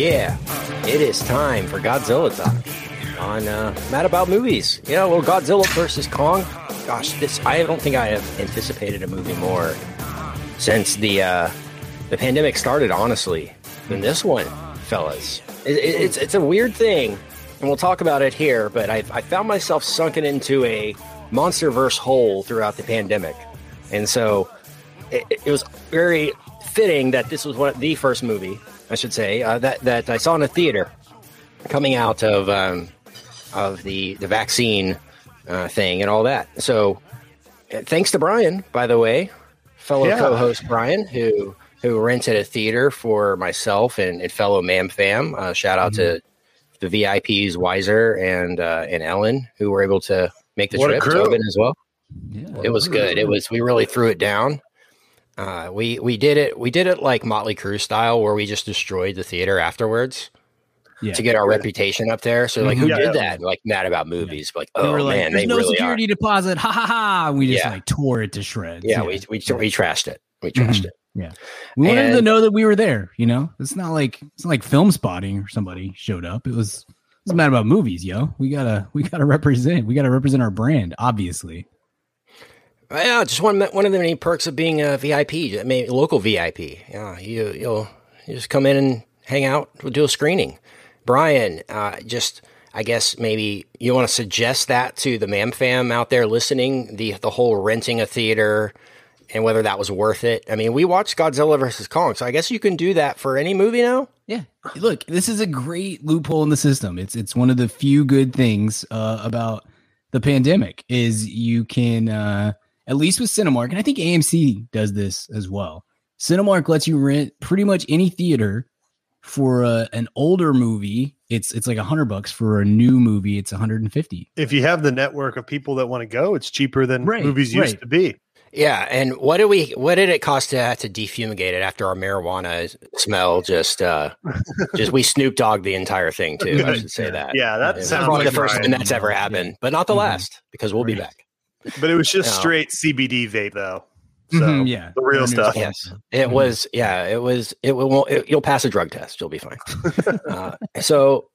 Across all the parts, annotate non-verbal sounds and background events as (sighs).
Yeah, it is time for Godzilla talk on uh, Mad About Movies. Yeah, well, Godzilla versus Kong. Gosh, this I don't think I have anticipated a movie more since the uh, the pandemic started. Honestly, than this one, fellas. It, it, it's it's a weird thing, and we'll talk about it here. But I, I found myself sunken into a MonsterVerse hole throughout the pandemic, and so it, it was very fitting that this was one the first movie I should say, uh, that that I saw in a theater coming out of um, of the the vaccine uh, thing and all that. So, uh, thanks to Brian, by the way, fellow yeah. co-host Brian, who who rented a theater for myself and, and fellow Mam Fam. Uh, shout out mm-hmm. to the VIPs, Wiser and uh, and Ellen, who were able to make the what trip. Tobin as well. Yeah, it was good. It was. We really threw it down. Uh, we we did it we did it like Motley Crue style, where we just destroyed the theater afterwards. Yeah. to get our reputation up there. So like, who mm-hmm. yeah, did that? Like mad about movies, yeah. like oh we like, man, there's no really security are. deposit. Ha ha ha! We just like tore it to shreds. Yeah, we we we trashed it. We trashed mm-hmm. it. Yeah, we and, wanted to know that we were there. You know, it's not like it's not like Filmspotting or somebody showed up. It was it's mad about movies, yo. We gotta we gotta represent. We gotta represent our brand, obviously. Yeah, just one one of the many perks of being a VIP, mean, local VIP. Yeah, you you'll you just come in and hang out. We'll do a screening. Brian, uh, just I guess maybe you want to suggest that to the Mam Fam out there listening the the whole renting a theater and whether that was worth it. I mean, we watched Godzilla versus Kong, so I guess you can do that for any movie now. Yeah, look, this is a great loophole in the system. It's it's one of the few good things uh, about the pandemic is you can. Uh, at least with Cinemark, and I think AMC does this as well. Cinemark lets you rent pretty much any theater for uh, an older movie. It's it's like a hundred bucks for a new movie. It's 150. If you have the network of people that want to go, it's cheaper than right, movies used right. to be. Yeah, and what did we? What did it cost to have to defumigate it after our marijuana smell? Just, uh (laughs) just we Snoop Dogg the entire thing too. I should say that. Yeah, that sounds like the first time that's ever happened, but not the mm-hmm. last because we'll be back. But it was just straight CBD vape, though. So mm-hmm, yeah, the real stuff. Yes, it mm-hmm. was. Yeah, it was. It will. It, you'll pass a drug test. You'll be fine. (laughs) uh, so,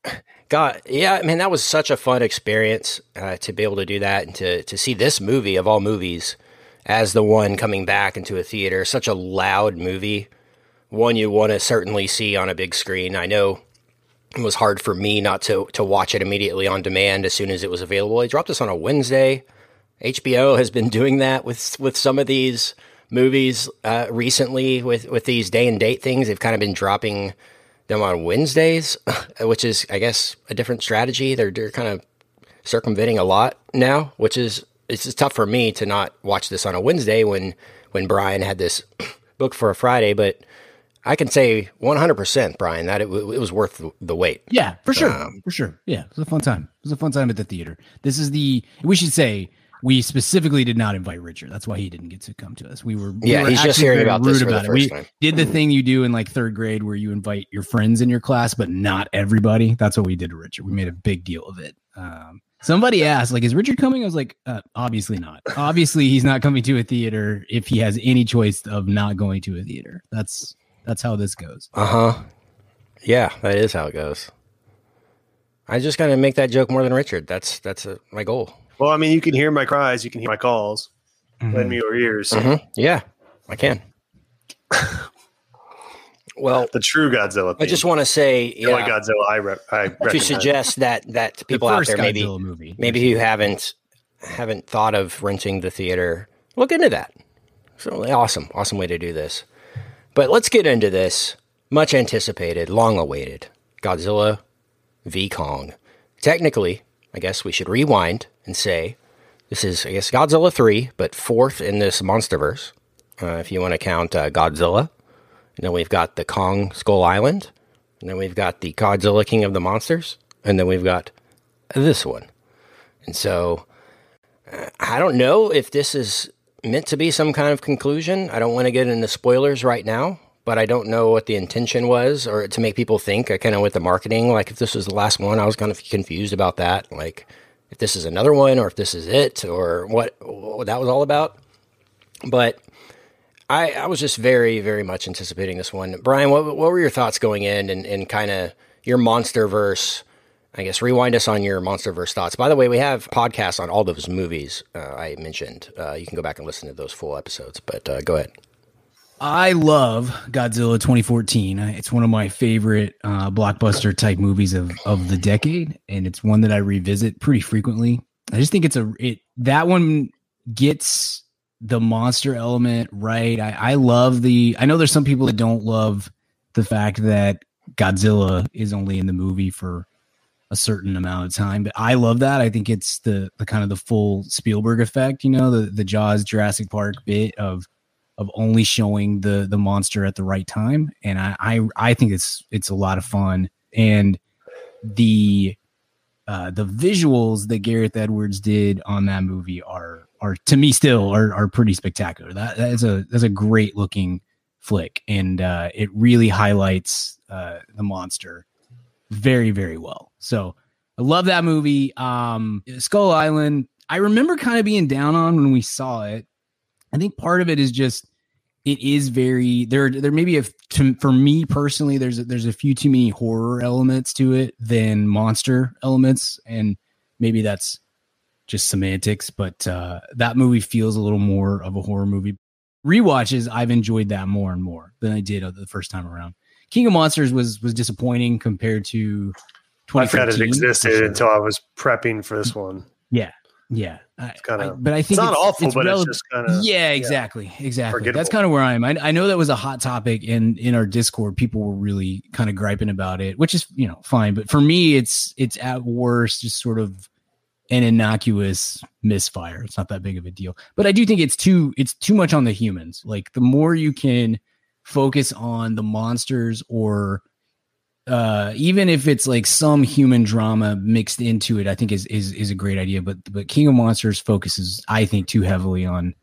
God, yeah, man, that was such a fun experience uh, to be able to do that and to to see this movie of all movies as the one coming back into a theater. Such a loud movie, one you want to certainly see on a big screen. I know it was hard for me not to to watch it immediately on demand as soon as it was available. They dropped this on a Wednesday. HBO has been doing that with with some of these movies uh, recently with with these day and date things. They've kind of been dropping them on Wednesdays, (laughs) which is I guess a different strategy. They're they're kind of circumventing a lot now, which is it's tough for me to not watch this on a Wednesday when when Brian had this (clears throat) book for a Friday, but I can say 100%, Brian, that it, w- it was worth the wait. Yeah, for sure. Um, for sure. Yeah, it was a fun time. It was a fun time at the theater. This is the, we should say, we specifically did not invite Richard. That's why he didn't get to come to us. We were yeah, we were he's just hearing about this for about the first it. We time. did the thing you do in like third grade where you invite your friends in your class, but not everybody. That's what we did to Richard. We made a big deal of it. Um, somebody asked, like, is Richard coming? I was like, uh, obviously not. obviously, he's not coming to a theater if he has any choice of not going to a theater. That's that's how this goes. Uh huh. Yeah, that is how it goes. I just gotta make that joke more than Richard. That's that's a, my goal. Well, I mean, you can hear my cries, you can hear my calls. Mm-hmm. Lend me your ears. Mm-hmm. Yeah, I can. (laughs) well, the true Godzilla. Theme. I just want to say, yeah, only Godzilla I, re- I to suggest that that people out there maybe movie. maybe who haven't haven't thought of renting the theater, look into that. So awesome, awesome way to do this. But let's get into this much anticipated, long awaited Godzilla v Kong. Technically, I guess we should rewind and say this is, I guess, Godzilla 3, but fourth in this MonsterVerse, uh, if you want to count uh, Godzilla. And then we've got the Kong Skull Island. And then we've got the Godzilla King of the Monsters. And then we've got this one. And so uh, I don't know if this is meant to be some kind of conclusion. I don't want to get into spoilers right now, but I don't know what the intention was or to make people think. I kind of with the marketing, like if this was the last one, I was kind of confused about that. Like, if this is another one or if this is it or what, what that was all about. But I, I was just very, very much anticipating this one. Brian, what, what were your thoughts going in and, and kind of your monster verse? I guess rewind us on your monster verse thoughts. By the way, we have podcasts on all those movies uh, I mentioned. Uh, you can go back and listen to those full episodes. But uh, go ahead. I love Godzilla 2014. It's one of my favorite uh, blockbuster type movies of of the decade, and it's one that I revisit pretty frequently. I just think it's a it that one gets the monster element right. I, I love the. I know there's some people that don't love the fact that Godzilla is only in the movie for a certain amount of time, but I love that. I think it's the the kind of the full Spielberg effect. You know, the the Jaws Jurassic Park bit of of only showing the the monster at the right time, and I I, I think it's it's a lot of fun and the uh, the visuals that Gareth Edwards did on that movie are are to me still are are pretty spectacular. That that is a that's a great looking flick, and uh, it really highlights uh, the monster very very well. So I love that movie. Um, Skull Island. I remember kind of being down on when we saw it. I think part of it is just it is very there. There may be a to, for me personally, there's a, there's a few too many horror elements to it than monster elements, and maybe that's just semantics. But uh, that movie feels a little more of a horror movie. Rewatches, I've enjoyed that more and more than I did the first time around. King of Monsters was was disappointing compared to. I forgot it existed sure. until I was prepping for this one. Yeah, yeah, kind of, but I think it's not awful, it's but rel- it's just kind of yeah, exactly, yeah, exactly. That's kind of where I am. I, I know that was a hot topic in in our Discord. People were really kind of griping about it, which is you know fine. But for me, it's it's at worst just sort of an innocuous misfire. It's not that big of a deal. But I do think it's too it's too much on the humans. Like the more you can focus on the monsters or uh, even if it's like some human drama mixed into it, I think is is is a great idea. But but King of Monsters focuses, I think, too heavily on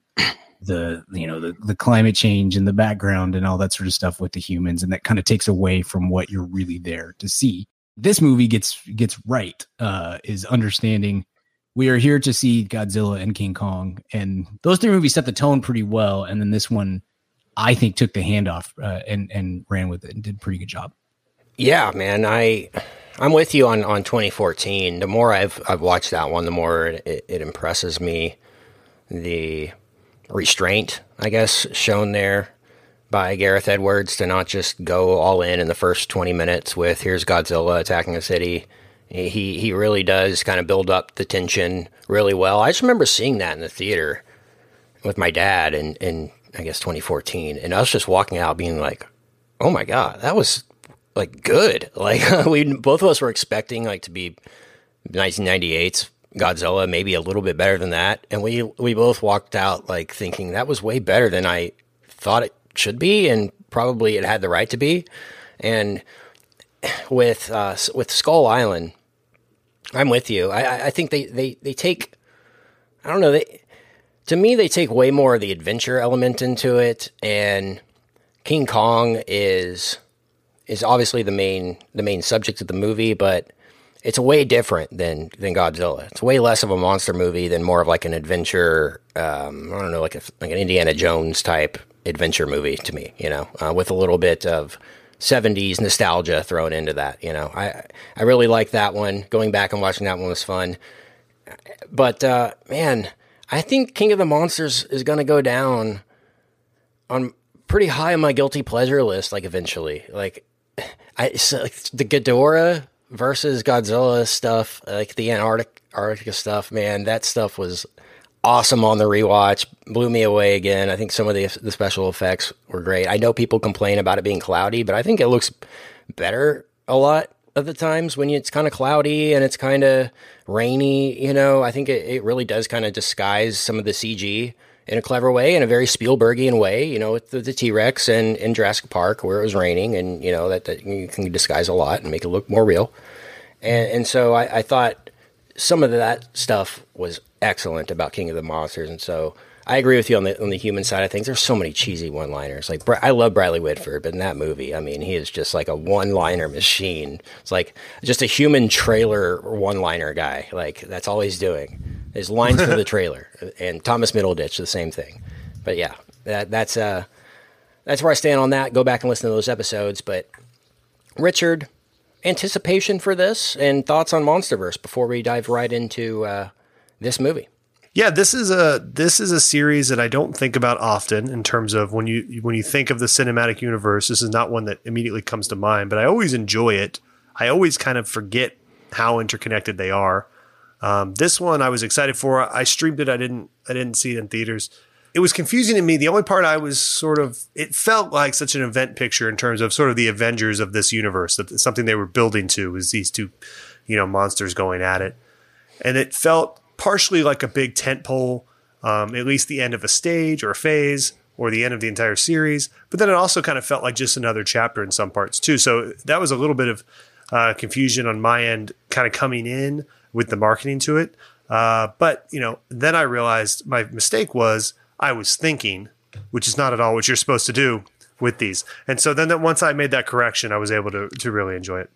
the you know the the climate change and the background and all that sort of stuff with the humans, and that kind of takes away from what you're really there to see. This movie gets gets right uh, is understanding we are here to see Godzilla and King Kong, and those three movies set the tone pretty well. And then this one, I think, took the handoff uh, and and ran with it and did a pretty good job. Yeah, man, I I'm with you on on 2014. The more I've I've watched that one, the more it, it impresses me. The restraint, I guess, shown there by Gareth Edwards to not just go all in in the first 20 minutes with here's Godzilla attacking a city. He he really does kind of build up the tension really well. I just remember seeing that in the theater with my dad in in I guess 2014, and was just walking out being like, "Oh my god, that was like good. (laughs) Like (laughs) we both of us were expecting like to be 1998's Godzilla, maybe a little bit better than that, and we we both walked out like thinking that was way better than I thought it should be, and probably it had the right to be. And (sighs) with uh, with Skull Island, I'm with you. I, I think they, they, they take I don't know they to me they take way more of the adventure element into it, and King Kong is is obviously the main the main subject of the movie, but it's way different than than Godzilla. It's way less of a monster movie than more of like an adventure. Um, I don't know, like a, like an Indiana Jones type adventure movie to me. You know, uh, with a little bit of 70s nostalgia thrown into that. You know, I I really like that one. Going back and watching that one was fun. But uh, man, I think King of the Monsters is going to go down on pretty high on my guilty pleasure list. Like eventually, like I so, like, the Ghidorah versus Godzilla stuff, like the Antarctic Antarctica stuff, man, that stuff was awesome on the rewatch. Blew me away again. I think some of the the special effects were great. I know people complain about it being cloudy, but I think it looks better a lot of the times when it's kind of cloudy and it's kind of rainy. You know, I think it, it really does kind of disguise some of the CG in a clever way, in a very Spielbergian way, you know, with the, T Rex and in Jurassic Park where it was raining, and you know that, that you can disguise a lot and make it look more real. And, and so I, I, thought some of that stuff was excellent about King of the Monsters, and so I agree with you on the on the human side of things. There's so many cheesy one liners. Like I love Bradley Whitford, but in that movie, I mean, he is just like a one liner machine. It's like just a human trailer one liner guy. Like that's all he's doing. His lines for the (laughs) trailer, and Thomas Middleditch, the same thing. But yeah, that that's uh that's where I stand on that. Go back and listen to those episodes. But Richard, anticipation for this and thoughts on MonsterVerse before we dive right into uh, this movie. Yeah, this is a this is a series that I don't think about often in terms of when you when you think of the cinematic universe. This is not one that immediately comes to mind, but I always enjoy it. I always kind of forget how interconnected they are. Um, this one I was excited for. I streamed it. I didn't I didn't see it in theaters it was confusing to me. The only part I was sort of, it felt like such an event picture in terms of sort of the Avengers of this universe, that something they were building to was these two, you know, monsters going at it. And it felt partially like a big tent pole, um, at least the end of a stage or a phase or the end of the entire series. But then it also kind of felt like just another chapter in some parts too. So that was a little bit of uh, confusion on my end, kind of coming in with the marketing to it. Uh, but you know, then I realized my mistake was I was thinking, which is not at all what you're supposed to do with these. And so then that once I made that correction, I was able to to really enjoy it.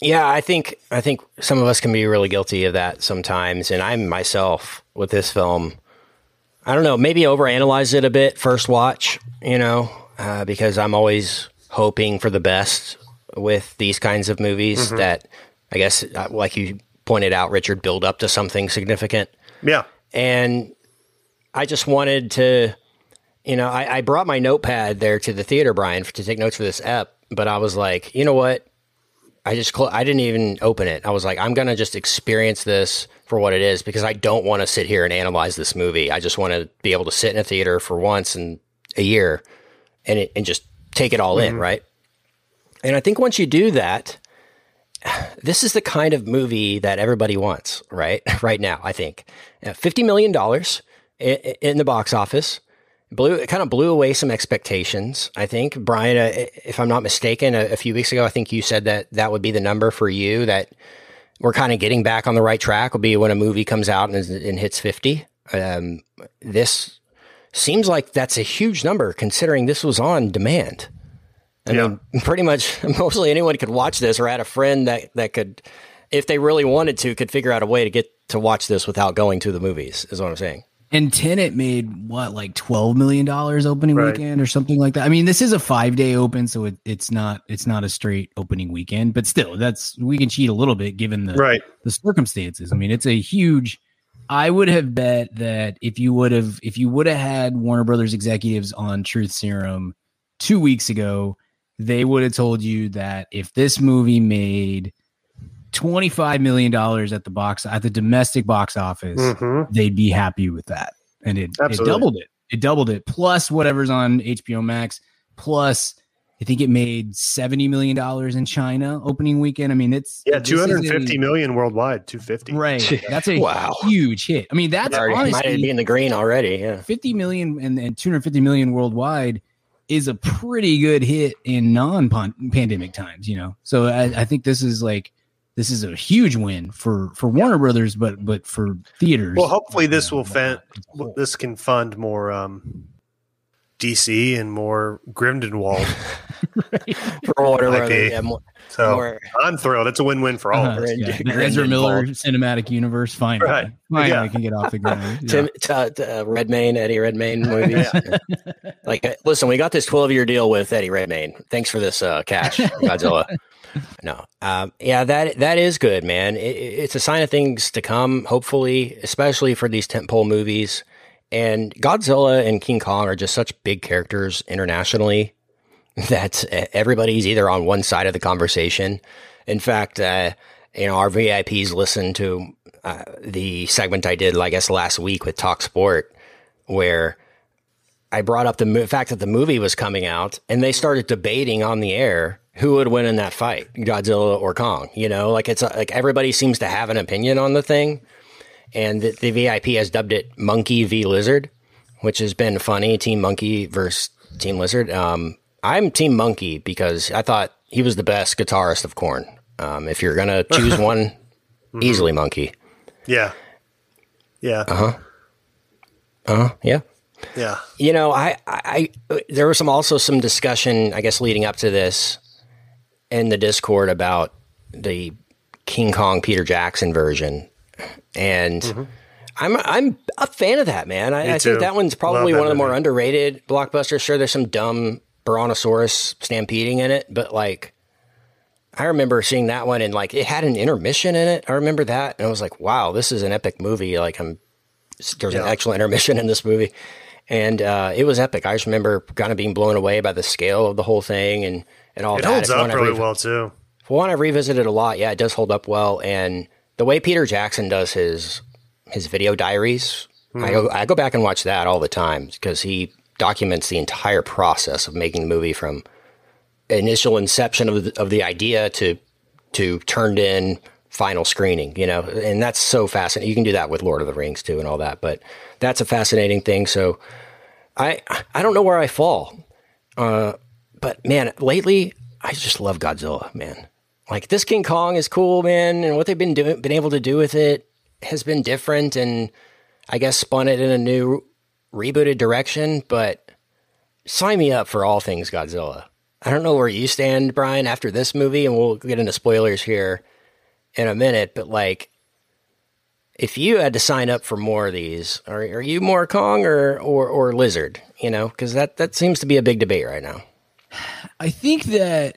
Yeah, I think I think some of us can be really guilty of that sometimes, and I'm myself with this film. I don't know, maybe overanalyze it a bit first watch, you know, uh, because I'm always hoping for the best with these kinds of movies mm-hmm. that I guess, uh, like you pointed out, Richard, build up to something significant. Yeah. And I just wanted to, you know, I, I brought my notepad there to the theater, Brian, to take notes for this ep. But I was like, you know what? I just cl- I didn't even open it. I was like, I'm gonna just experience this for what it is because I don't want to sit here and analyze this movie. I just want to be able to sit in a theater for once in a year and it, and just take it all mm-hmm. in, right? And I think once you do that, this is the kind of movie that everybody wants, right? (laughs) right now, I think. $50 million in the box office. Blew it kind of blew away some expectations. I think Brian, uh, if I'm not mistaken, a, a, few weeks ago, I think you said that that would be the number for you that we're kind of getting back on the right track. Will be when a movie comes out and, and hits 50. Um, this seems like that's a huge number considering this was on demand. I yeah. mean, pretty much (laughs) mostly anyone could watch this or had a friend that, that could, if they really wanted to, could figure out a way to get to watch this without going to the movies, is what I'm saying. And Tenet made what, like twelve million dollars opening right. weekend or something like that. I mean, this is a five day open, so it, it's not it's not a straight opening weekend, but still, that's we can cheat a little bit given the right. the circumstances. I mean, it's a huge. I would have bet that if you would have if you would have had Warner Brothers executives on Truth Serum two weeks ago, they would have told you that if this movie made $25 million at the box at the domestic box office, mm-hmm. they'd be happy with that. And it, it doubled it. It doubled it. Plus whatever's on HBO Max. Plus, I think it made $70 million in China opening weekend. I mean, it's yeah, two hundred fifty million worldwide, 250. Right. (laughs) That's a wow. huge hit. I mean, that's already, honestly, might be in the green already. Yeah. 50 million and, and 250 million worldwide is a pretty good hit in non pandemic times, you know? So I, I think this is like, this is a huge win for for Warner Brothers, but but for theaters. Well, hopefully this will fund this can fund more um, DC and more Grindelwald (laughs) for Warner Brothers. Yeah, more, so more, I'm thrilled. It's a win-win for all uh, of us. Yeah. Ezra Miller cinematic universe finally, right. finally yeah. can get off the ground. (laughs) Yeah. Tim, t- t- uh, Redmayne, Eddie Redmayne movies. (laughs) like, uh, listen, we got this 12-year deal with Eddie Redmayne. Thanks for this uh, cash, Godzilla no. Um, yeah, that that is good, man. It, it's a sign of things to come, hopefully, especially for these tentpole movies. And Godzilla and King Kong are just such big characters internationally (laughs) that everybody's either on one side of the conversation. In fact, uh, you know, our VIPs listened to uh, the segment I did, I guess, last week with Talk Sport, where I brought up the fact that the movie was coming out, and they started debating on the air who would win in that fight, Godzilla or Kong? You know, like it's a, like everybody seems to have an opinion on the thing, and the, the, VIP has dubbed it Monkey v Lizard, which has been funny. Team Monkey versus Team Lizard. Um, I'm Team Monkey because I thought he was the best guitarist of Korn. Um, if you're gonna choose (laughs) one, mm-hmm. easily Monkey. Yeah. Yeah. Uh huh. Uh huh. Yeah. Yeah. You know, I, I, there was some also some discussion, I guess, leading up to this in the Discord about the King Kong Peter Jackson version, and mm-hmm. I'm I'm a fan of that man. I, I think that one's probably one of the more underrated blockbusters. Sure, there's some dumb Brontosaurus stampeding in it, but like I remember seeing that one and like it had an intermission in it. I remember that and I was like, wow, this is an epic movie. Like I'm there's yeah. an actual intermission in this movie. And uh, it was epic. I just remember kind of being blown away by the scale of the whole thing and, and all it that. It holds up really well too. For one, I revisited a lot. Yeah, it does hold up well. And the way Peter Jackson does his his video diaries, mm-hmm. I go I go back and watch that all the time because he documents the entire process of making the movie from initial inception of the, of the idea to to turned in final screening, you know, and that's so fascinating. You can do that with Lord of the Rings too and all that, but that's a fascinating thing. So I I don't know where I fall, uh, but man, lately I just love Godzilla, man. Like this King Kong is cool, man, and what they've been doing, been able to do with it has been different, and I guess spun it in a new rebooted direction. But sign me up for all things Godzilla. I don't know where you stand, Brian, after this movie, and we'll get into spoilers here in a minute. But like, if you had to sign up for more of these, are, are you more Kong or or, or Lizard? You know, because that that seems to be a big debate right now. I think that.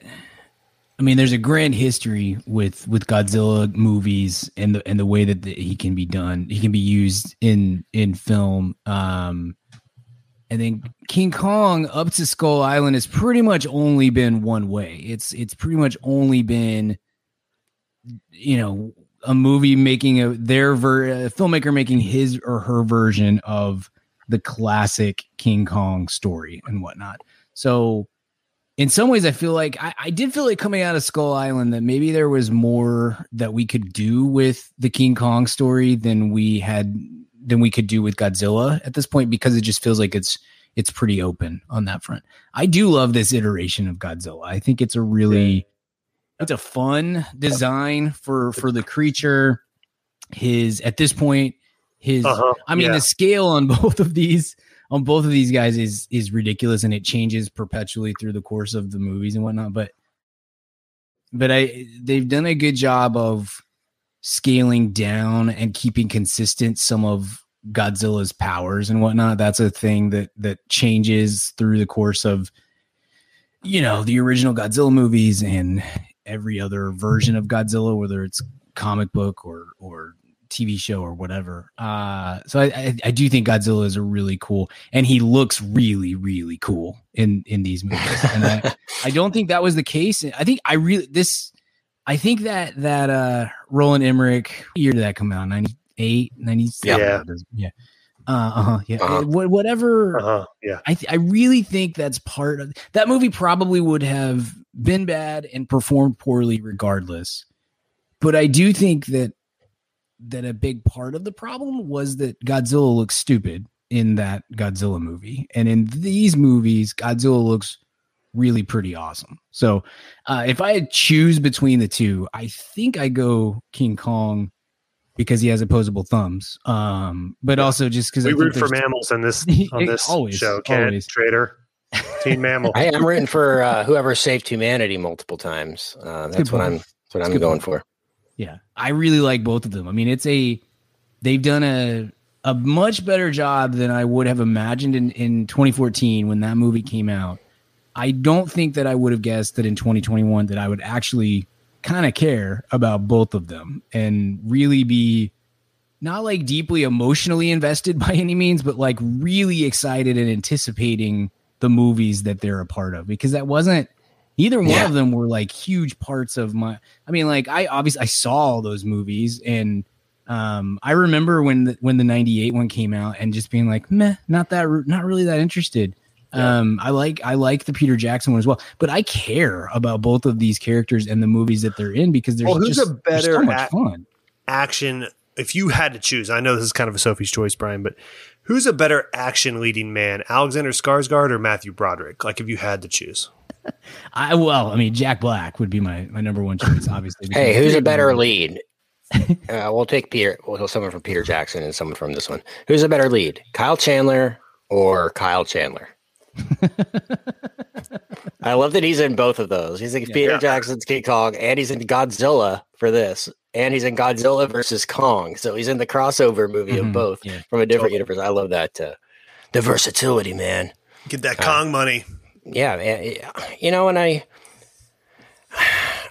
I mean, there's a grand history with with Godzilla movies and the and the way that the, he can be done. He can be used in in film. Um, and then King Kong up to Skull Island has pretty much only been one way. It's it's pretty much only been, you know, a movie making a their ver- a filmmaker making his or her version of the classic King Kong story and whatnot. So, in some ways, I feel like I, I did feel like coming out of Skull Island that maybe there was more that we could do with the King Kong story than we had than we could do with Godzilla at this point because it just feels like it's it's pretty open on that front. I do love this iteration of Godzilla. I think it's a really it's a fun design for for the creature. His at this point his uh-huh. I mean yeah. the scale on (laughs) both of these on both of these guys is is ridiculous and it changes perpetually through the course of the movies and whatnot but but I they've done a good job of scaling down and keeping consistent some of Godzilla's powers and whatnot. That's a thing that that changes through the course of you know the original Godzilla movies and every other version of Godzilla, whether it's comic book or or TV show or whatever. Uh, so I, I, I do think Godzilla is a really cool, and he looks really really cool in in these movies. And I (laughs) I don't think that was the case. I think I really this I think that that uh Roland Emmerich year did that come out? 98, 97? Yeah. Yeah. Uh, uh-huh, yeah. Uh-huh. Whatever. Uh-huh, yeah. I th- I really think that's part of that movie probably would have been bad and performed poorly regardless. But I do think that that a big part of the problem was that Godzilla looks stupid in that Godzilla movie. And in these movies, Godzilla looks really pretty awesome. So uh, if I choose between the two, I think I go King Kong because he has opposable thumbs. Um, but also just because we root for mammals in this (laughs) on this always, show. Ken Trader, Team Mammal. (laughs) I am rooting for uh, whoever saved humanity multiple times. Uh, that's what I'm. That's what that's I'm going point. for. Yeah, I really like both of them. I mean, it's a they've done a a much better job than I would have imagined in in 2014 when that movie came out I don't think that I would have guessed that in 2021 that I would actually kind of care about both of them and really be not like deeply emotionally invested (laughs) by any means, but like really excited and anticipating the movies that they're a part of because that wasn't either one yeah. of them were like huge parts of my I mean like I obviously I saw all those movies and um I remember when the, when the 98 one came out and just being like meh not that not really that interested yeah. Um, I like I like the Peter Jackson one as well, but I care about both of these characters and the movies that they're in because there's well, who's just, a better so much fun action. If you had to choose, I know this is kind of a Sophie's choice, Brian, but who's a better action leading man, Alexander Skarsgård or Matthew Broderick? Like if you had to choose. (laughs) I well, I mean, Jack Black would be my my number one choice, obviously. hey, who's a better lead? (laughs) uh, we'll take Peter. We'll someone from Peter Jackson and someone from this one. Who's a better lead, Kyle Chandler or Kyle Chandler? I love that he's in both of those. He's in yeah, Peter yeah. Jackson's King Kong and he's in Godzilla for this. and he's in Godzilla versus Kong. So he's in the crossover movie Mhm, of both yeah. from a different universe. I love that. Uh, the versatility, man. Get that Kong money. Yeah, you know, and I,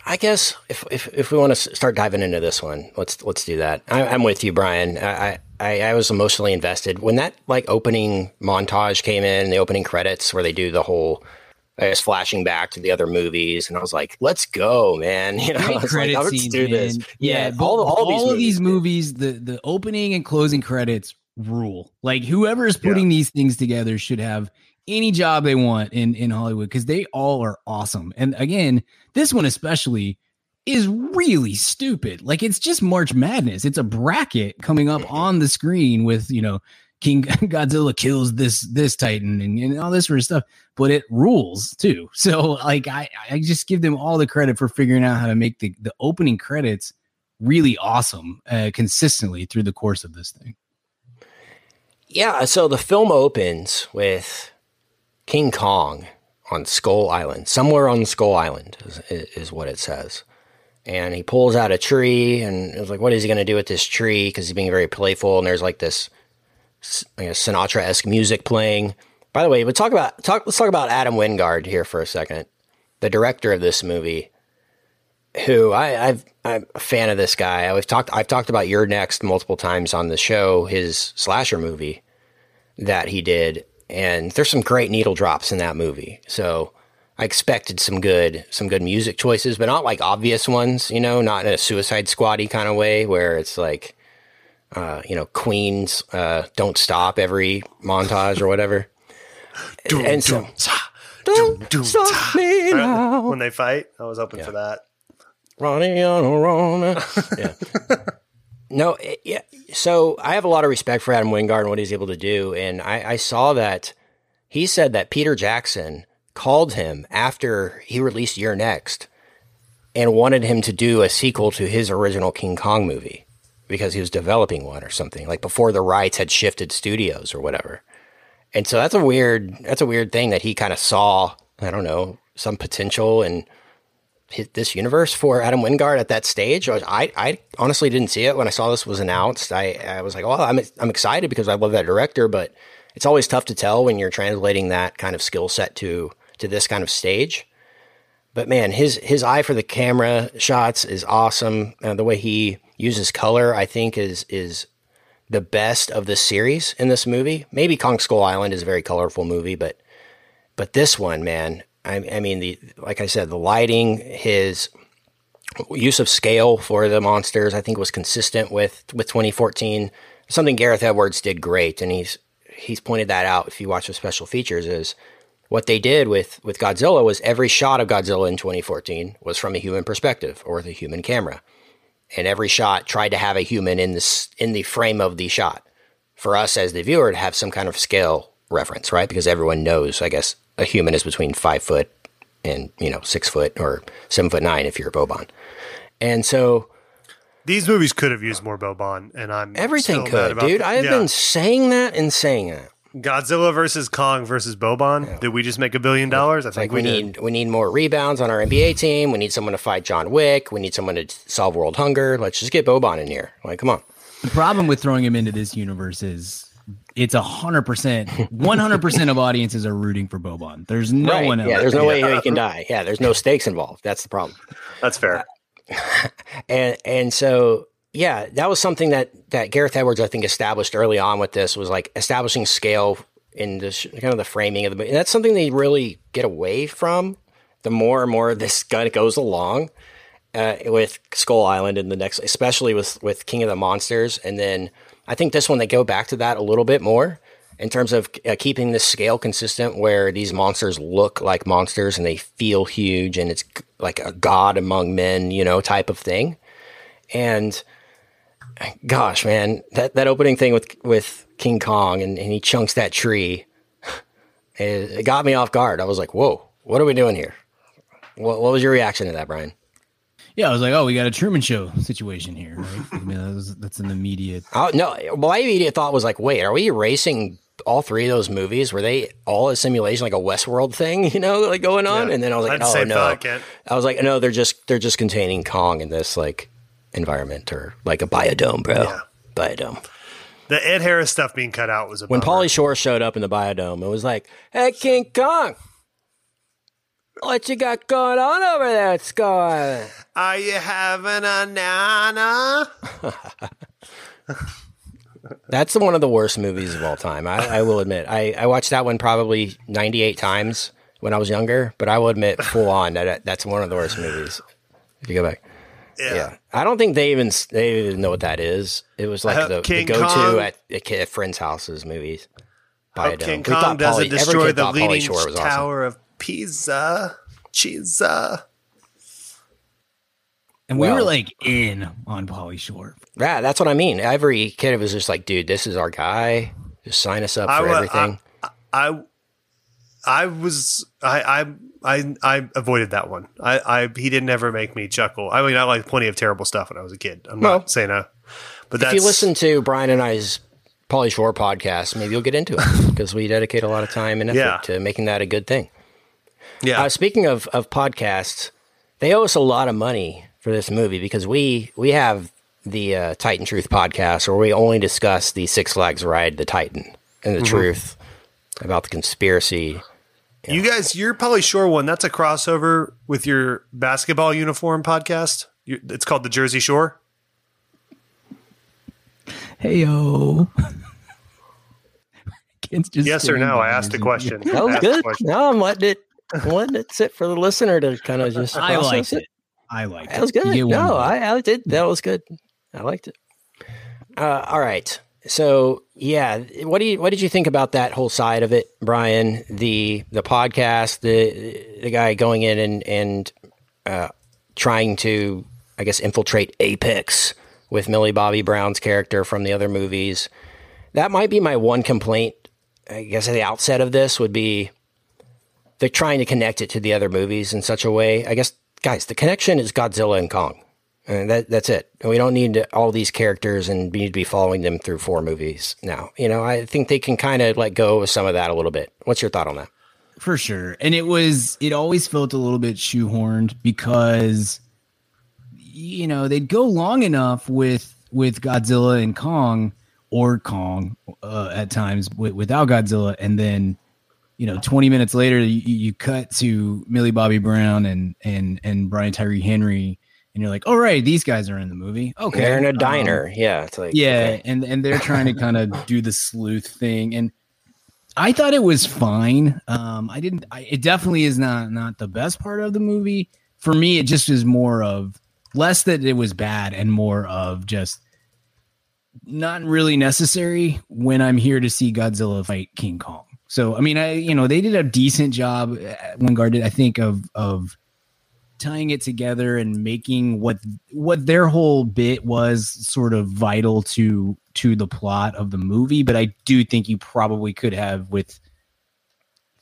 I guess if if, if we want to start diving into this one, let's let's do that. I, I'm with you, Brian. I, I I was emotionally invested when that like opening montage came in, the opening credits where they do the whole. I was flashing back to the other movies, and I was like, "Let's go, man!" (laughs) You know, I was like, "Let's scenes, do this. man. Yeah, but all, all, these of these movies, the the opening and closing credits rule. Like whoever is putting these things together should have any job they want in in Hollywood because they all are awesome. And again, this one especially is really stupid. Like it's just March Madness. It's a bracket coming up on the screen with you know King (laughs) Godzilla kills this this Titan and, and all this sort of stuff. But it rules too. (laughs) So like I I just give them all the credit for figuring out how to make the the opening credits really awesome uh, consistently through the course of this thing. Yeah, so the film opens with King Kong on Skull Island. Somewhere on Skull Island is, is what it says. And he pulls out a tree, and it's like, what is he going to do with this tree? Because he's being very playful, and there's like this you know, Sinatra esque music playing. By the way, but talk about talk. Let's talk about Adam Wingard here for a second, the director of this movie. Who I, I've I'm a fan of this guy. I've talked I've talked about You're Next multiple times on the show. His slasher movie that he did, and there's some great needle drops in that movie. So I expected some good some good music choices, but not like obvious ones. You know, not in a Suicide Squatty kind of way where it's like, uh, you know, Queen's uh, "Don't Stop" every montage or whatever. (laughs) Doom, and so- doom, Don't doom, stop me now. When they fight, I was hoping Yeah. for that. Ronnie on a Rona. (laughs) Yeah. No, it- yeah. So I have a lot of respect for Adam Wingard and what he's able to do. And I, I saw that he said that Peter Jackson called him after he released You're Next and wanted him to do a sequel to his original King Kong movie because he was developing one or something, like before the rights had shifted studios or whatever. And so that's a weird that's a weird thing that he kind of saw, I don't know, some potential in hit this universe for Adam Wingard at that stage. I, I, honestly didn't see it when I saw this was announced. I, I was like, well, I'm, I'm excited because I love that director, but it's always tough to tell when you're translating that kind of skill set to to this kind of stage. But man, his his eye for the camera shots is awesome. Uh, the way he uses color, I think, is is the best of the series in this movie. Maybe Kong Skull Island is a very colorful movie, but but this one, man, I, I mean, the like I said, the lighting, his use of scale for the monsters, I think was consistent with with 2014. Something Gareth Edwards did great, and he's he's pointed that out. If you watch the special features, is what they did with with Godzilla was every shot of Godzilla in 2014 was from a human perspective or with a human camera, and every shot tried to have a human in this in the frame of the shot for us as the viewer to have some kind of scale reference, right? Because everyone knows, I guess, a human is between five foot and you know six foot or seven foot nine if you're a Boban, and so These movies could have used more Boban, and I'm everything still mad could, about dude. that. I have Yeah. been saying that and saying that. Godzilla versus Kong versus Boban. Did we just make a billion dollars? I think Like we, we, did. need we need more rebounds on our NBA team. We need someone to fight John Wick. We need someone to solve world hunger. Let's just get Boban in here. Like, come on. The problem with throwing him into this universe is it's a hundred percent, one hundred percent of audiences are rooting for Boban. There's no Right. one else. Yeah, there's no way he can die. Yeah, there's no stakes involved. That's the problem. That's fair. (laughs) and and so yeah, that was something that that Gareth Edwards I think established early on with this was like establishing scale in this kind of the framing of the movie. And that's something they really get away from the more and more (laughs) this kind of goes along uh, with Skull Island and the next, especially with with King of the Monsters, and then I think this one they go back to that a little bit more in terms of uh, keeping the scale consistent, where these monsters look like monsters and they feel huge, and it's like a god among men, you know, type of thing. And gosh, man, that, that opening thing with with King Kong and, and he chunks that tree, (laughs) it, it got me off guard. I was like, whoa, what are we doing here? What, what was your reaction to that, Brian? Yeah, I was like, oh, we got a Truman Show situation here. Right? I mean, that was, that's an immediate. (laughs) Oh no! My immediate thought was like, wait, are we erasing all three of those movies? Were they all a simulation, like a Westworld thing, (laughs) you know, like going on? Yeah. And then I was like, had the oh no! thought, I was like, no, they're just they're just containing Kong in this like environment or like a biodome, bro. Yeah. Biodome. The Ed Harris stuff being cut out was a When bummer. Pauly Shore showed up in the biodome, it was like, "Hey, King Kong, what you got going on over there, Scar?" Are you having a nana? (laughs) That's one of the worst movies of all time. I, I will admit. I, I watched that one probably 98 times when I was younger, but I will admit full on that that's one of the worst movies. If you go back. Yeah. yeah. I don't think they even they even know what that is. It was like uh, the, the go-to at, at friends' houses movies. Hope oh, Biodome. Um, King Kong doesn't destroy the leaning Shore awesome. tower of Pisa. Cheesa. And we Well- were like in on Pauly Shore. Yeah, that's what I mean. Every kid was just like, dude, this is our guy. Just sign us up for wa- everything. I I was I I I, I avoided that one. I, I he didn't ever make me chuckle. I mean, I like plenty of terrible stuff when I was a kid. I'm Well, not saying I, but if you listen to Brian and I's Pauly Shore podcast, maybe you'll get into it because we dedicate a lot of time and effort Yeah. to making that a good thing. Yeah. Uh, speaking of, of podcasts, they owe us a lot of money for this movie because we we have the uh, Titan Truth podcast where we only discuss the Six Flags ride, the Titan, and the Mm-hmm. truth about the conspiracy. You guys, you're probably sure one, that's a crossover with your basketball uniform podcast. You, it's called the Jersey Shore. Hey yo. (laughs) Just Yes or no? I asked a question. That was Asked good. question. No, I'm letting it I'm letting it for the listener to kind of just. I liked it. I liked That was it. You good. No. I, I did. That was good. I liked it. Uh, all right. So yeah, what do you what did you think about that whole side of it, Brian? The the podcast, the the guy going in and and uh, trying to, I guess, infiltrate Apex with Millie Bobby Brown's character from the other movies. That might be my one complaint. I guess at the outset of this would be they're trying to connect it to the other movies in such a way. I guess, guys, the connection is Godzilla and Kong. And that that's it. And we don't need to, all these characters and we need to be following them through four movies now. You know, I think they can kind of let go of some of that a little bit. What's your thought on that? for sure and it was it always felt a little bit shoehorned because you know they'd go long enough with with godzilla and kong or kong uh, at times with, without godzilla and then you know 20 minutes later you, you cut to millie bobby brown and and and brian tyree henry and you're like all right these guys are in the movie okay They're in a um, diner. yeah. It's like, yeah okay. and and they're trying to kind of (laughs) do the sleuth thing and i thought it was fine um i didn't I, it definitely is not not the best part of the movie for me it just is more of less that it was bad and more of just not really necessary when i'm here to see godzilla fight king kong so i mean i you know they did a decent job uh, Wingard did i think of of tying it together and making what what their whole bit was sort of vital to to the plot of the movie. But i do think you probably could have with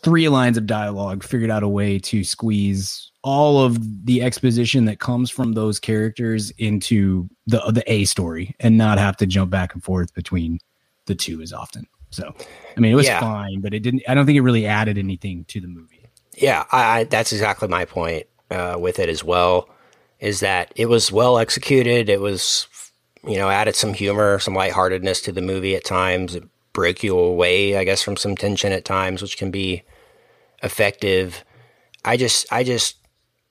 three lines of dialogue figured out a way to squeeze all of the exposition that comes from those characters into the the a story and not have to jump back and forth between the two as often so i mean it was Yeah. fine but it didn't i don't think it really added anything to the movie Yeah, I, I, that's exactly my point uh, with it as well. Is that it was well executed. It was, you know, added some humor, some lightheartedness to the movie at times. It broke you away, I guess, from some tension at times, which can be effective. I just, I just,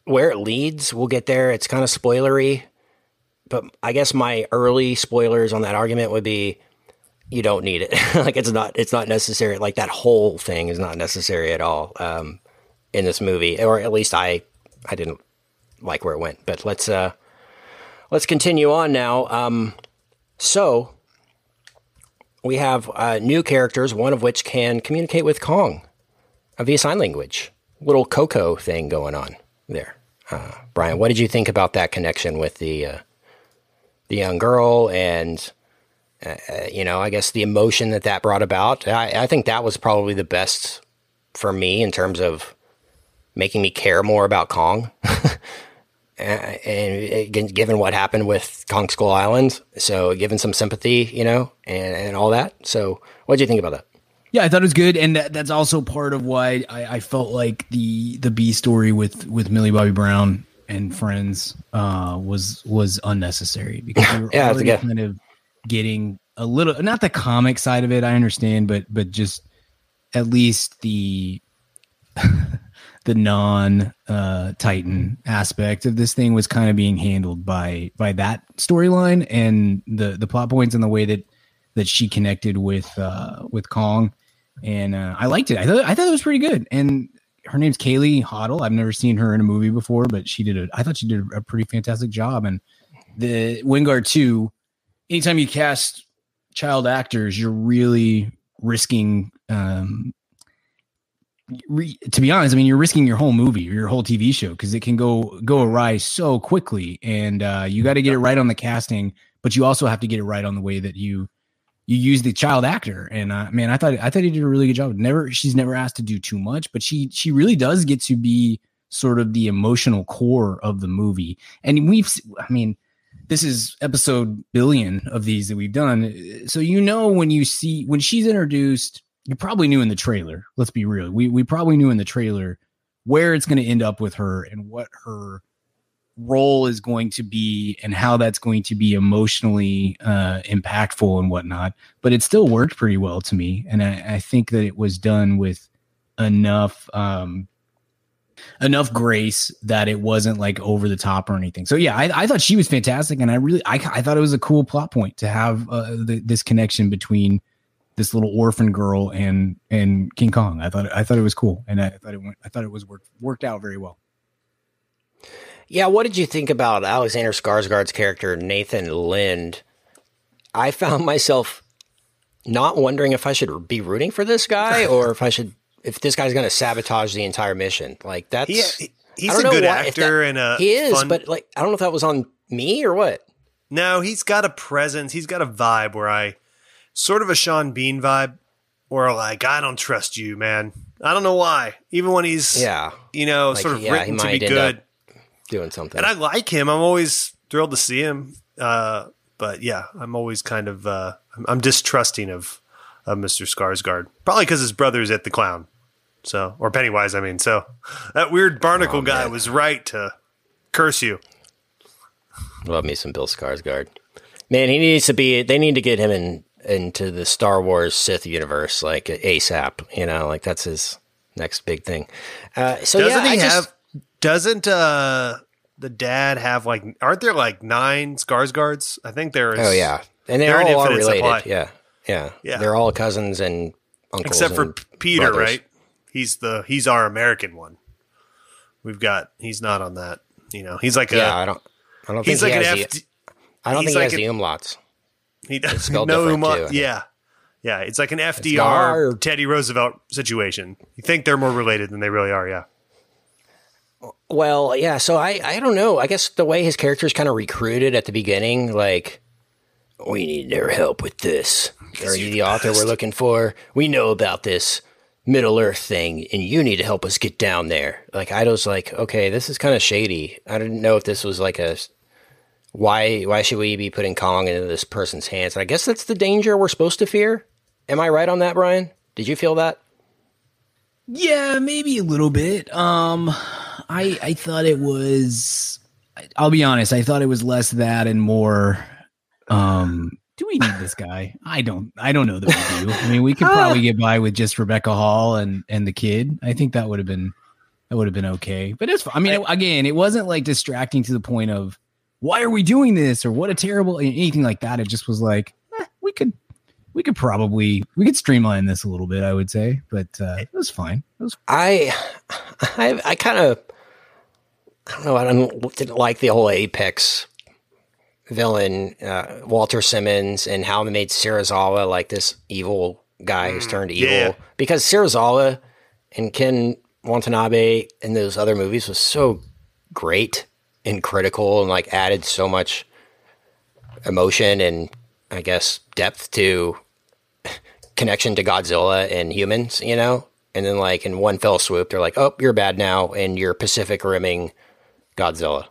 where it leads, we'll get there. It's kind of spoilery, but I guess my early spoilers on that argument would be you don't need it. (laughs) like it's not it's not necessary. Like that whole thing is not necessary at all um, in this movie, or at least I I didn't like where it went. But let's uh let's continue on now. Um, so we have uh, new characters, one of which can communicate with Kong via sign language. Little Koko thing going on there. Uh, Brian, what did you think about that connection with the uh, the young girl and uh, you know, I guess the emotion that that brought about. I, I think that was probably the best for me in terms of making me care more about Kong. (laughs) Uh, and given what happened with Kong Skull Island, so given some sympathy, you know, and, and all that. So, what do you think about that? Yeah, I thought it was good, and that, that's also part of why I, I felt like the the B story with with Millie Bobby Brown and friends uh, was was unnecessary because we were (laughs) Yeah, already kind of getting a little not the comic side of it. I understand, but but just at least the (laughs) the non uh, Titan aspect of this thing was kind of being handled by by that storyline and the the plot points and the way that that she connected with uh, with Kong, and uh, I liked it. I thought I thought it was pretty good. And her name's Kaylee Hottle. I've never seen her in a movie before, but she did a. I thought she did a pretty fantastic job. And the Wingard two, anytime you cast child actors, you're really risking. Um, re, to be honest, I mean, you're risking your whole movie or your whole TV show because it can go go awry so quickly, and uh, you got to get it right on the casting, but you also have to get it right on the way that you you use the child actor. And uh, man, I thought I thought he did a really good job. Never, she's never asked to do too much, but she she really does get to be sort of the emotional core of the movie. And we've, I mean, this is episode billion of these that we've done. So you know when you see when she's introduced, you probably knew in the trailer. Let's be real. We we probably knew in the trailer where it's going to end up with her and what her role is going to be and how that's going to be emotionally uh, impactful and whatnot. But it still worked pretty well to me, and I, I think that it was done with enough um, enough grace that it wasn't like over the top or anything. So yeah, I, I thought she was fantastic, and I really I, I thought it was a cool plot point to have uh, the, this connection between this little orphan girl and and King Kong. I thought I thought it was cool, and I thought it went I thought it was worked worked out very well. Yeah, what did you think about Alexander Skarsgård's character Nathan Lind? I found (laughs) myself not wondering if I should be rooting for this guy or if I should if this guy's going to sabotage the entire mission. Like that's He, he's a good why- actor that- and a he is, fun, but like I don't know if that was on me or what. No, he's got a presence. He's got a vibe where I sort of a Sean Bean vibe where like I don't trust you, man. I don't know why. Even when he's Yeah, you know, Like, sort of yeah, written to be good. doing something. And I like him. I'm always thrilled to see him. Uh, but yeah, I'm always kind of uh, I'm, I'm distrusting of of Mr. Skarsgård. Probably because his brother's at the clown. So or Pennywise, I mean. So that weird barnacle Oh, guy was right to curse you. Love me some Bill Skarsgård. Man, he needs to be. They need to get him in into the Star Wars Sith universe like ASAP. You know, like that's his next big thing. Uh, so Doesn't yeah, he just- have? Doesn't uh the dad have like? Aren't there like nine Skarsgårds? I think there is. Oh yeah, and they They're all are related. supply. Yeah, yeah, Yeah. They're all cousins and uncles. except for Peter, brothers. right? He's the he's our American one. We've got he's not on that. You know, he's like a Yeah, I don't. I don't he's think like he an has F. the. I don't he's think he like has an- the umlauts. He does no mo- too, Yeah, yeah. It's like an FDR Teddy Roosevelt situation. You think they're more related than they really are. Yeah. Well, yeah. So I, I don't know. I guess the way his character is kind of recruited at the beginning, like, we need their help with this. Are you the author we're looking for? We know about this Middle Earth thing, and you need to help us get down there. Like, I was like, okay, this is kind of shady. I didn't know if this was like a why. Why should we be putting Kong into this person's hands? I guess that's the danger we're supposed to fear. Am I right on that, Brian? Did you feel that? Yeah, maybe a little bit. Um, I I thought it was. I'll be honest. I thought it was less that and more. Um, do we need this guy? I don't. I don't know that we do. I mean, we could (laughs) probably get by with just Rebecca Hall and and the kid. I think that would have been that would have been okay. But it's. I mean, again, it wasn't like distracting to the point of why are we doing this or what a terrible anything like that. It just was like eh, we could we could probably we could streamline this a little bit. I would say, but uh, it was fine. It was I, (sighs) I, I kind of, I don't know. I didn't like the whole Apex villain, uh, Walter Simmons, and how they made Serizawa like this evil guy who's turned evil. yeah. Because Serizawa and Ken Watanabe in those other movies was so great and critical and like added so much emotion and I guess depth to (laughs) connection to Godzilla and humans, you know? And then like in one fell swoop, they're like, "Oh, you're bad now, and you're Pacific rimming Godzilla."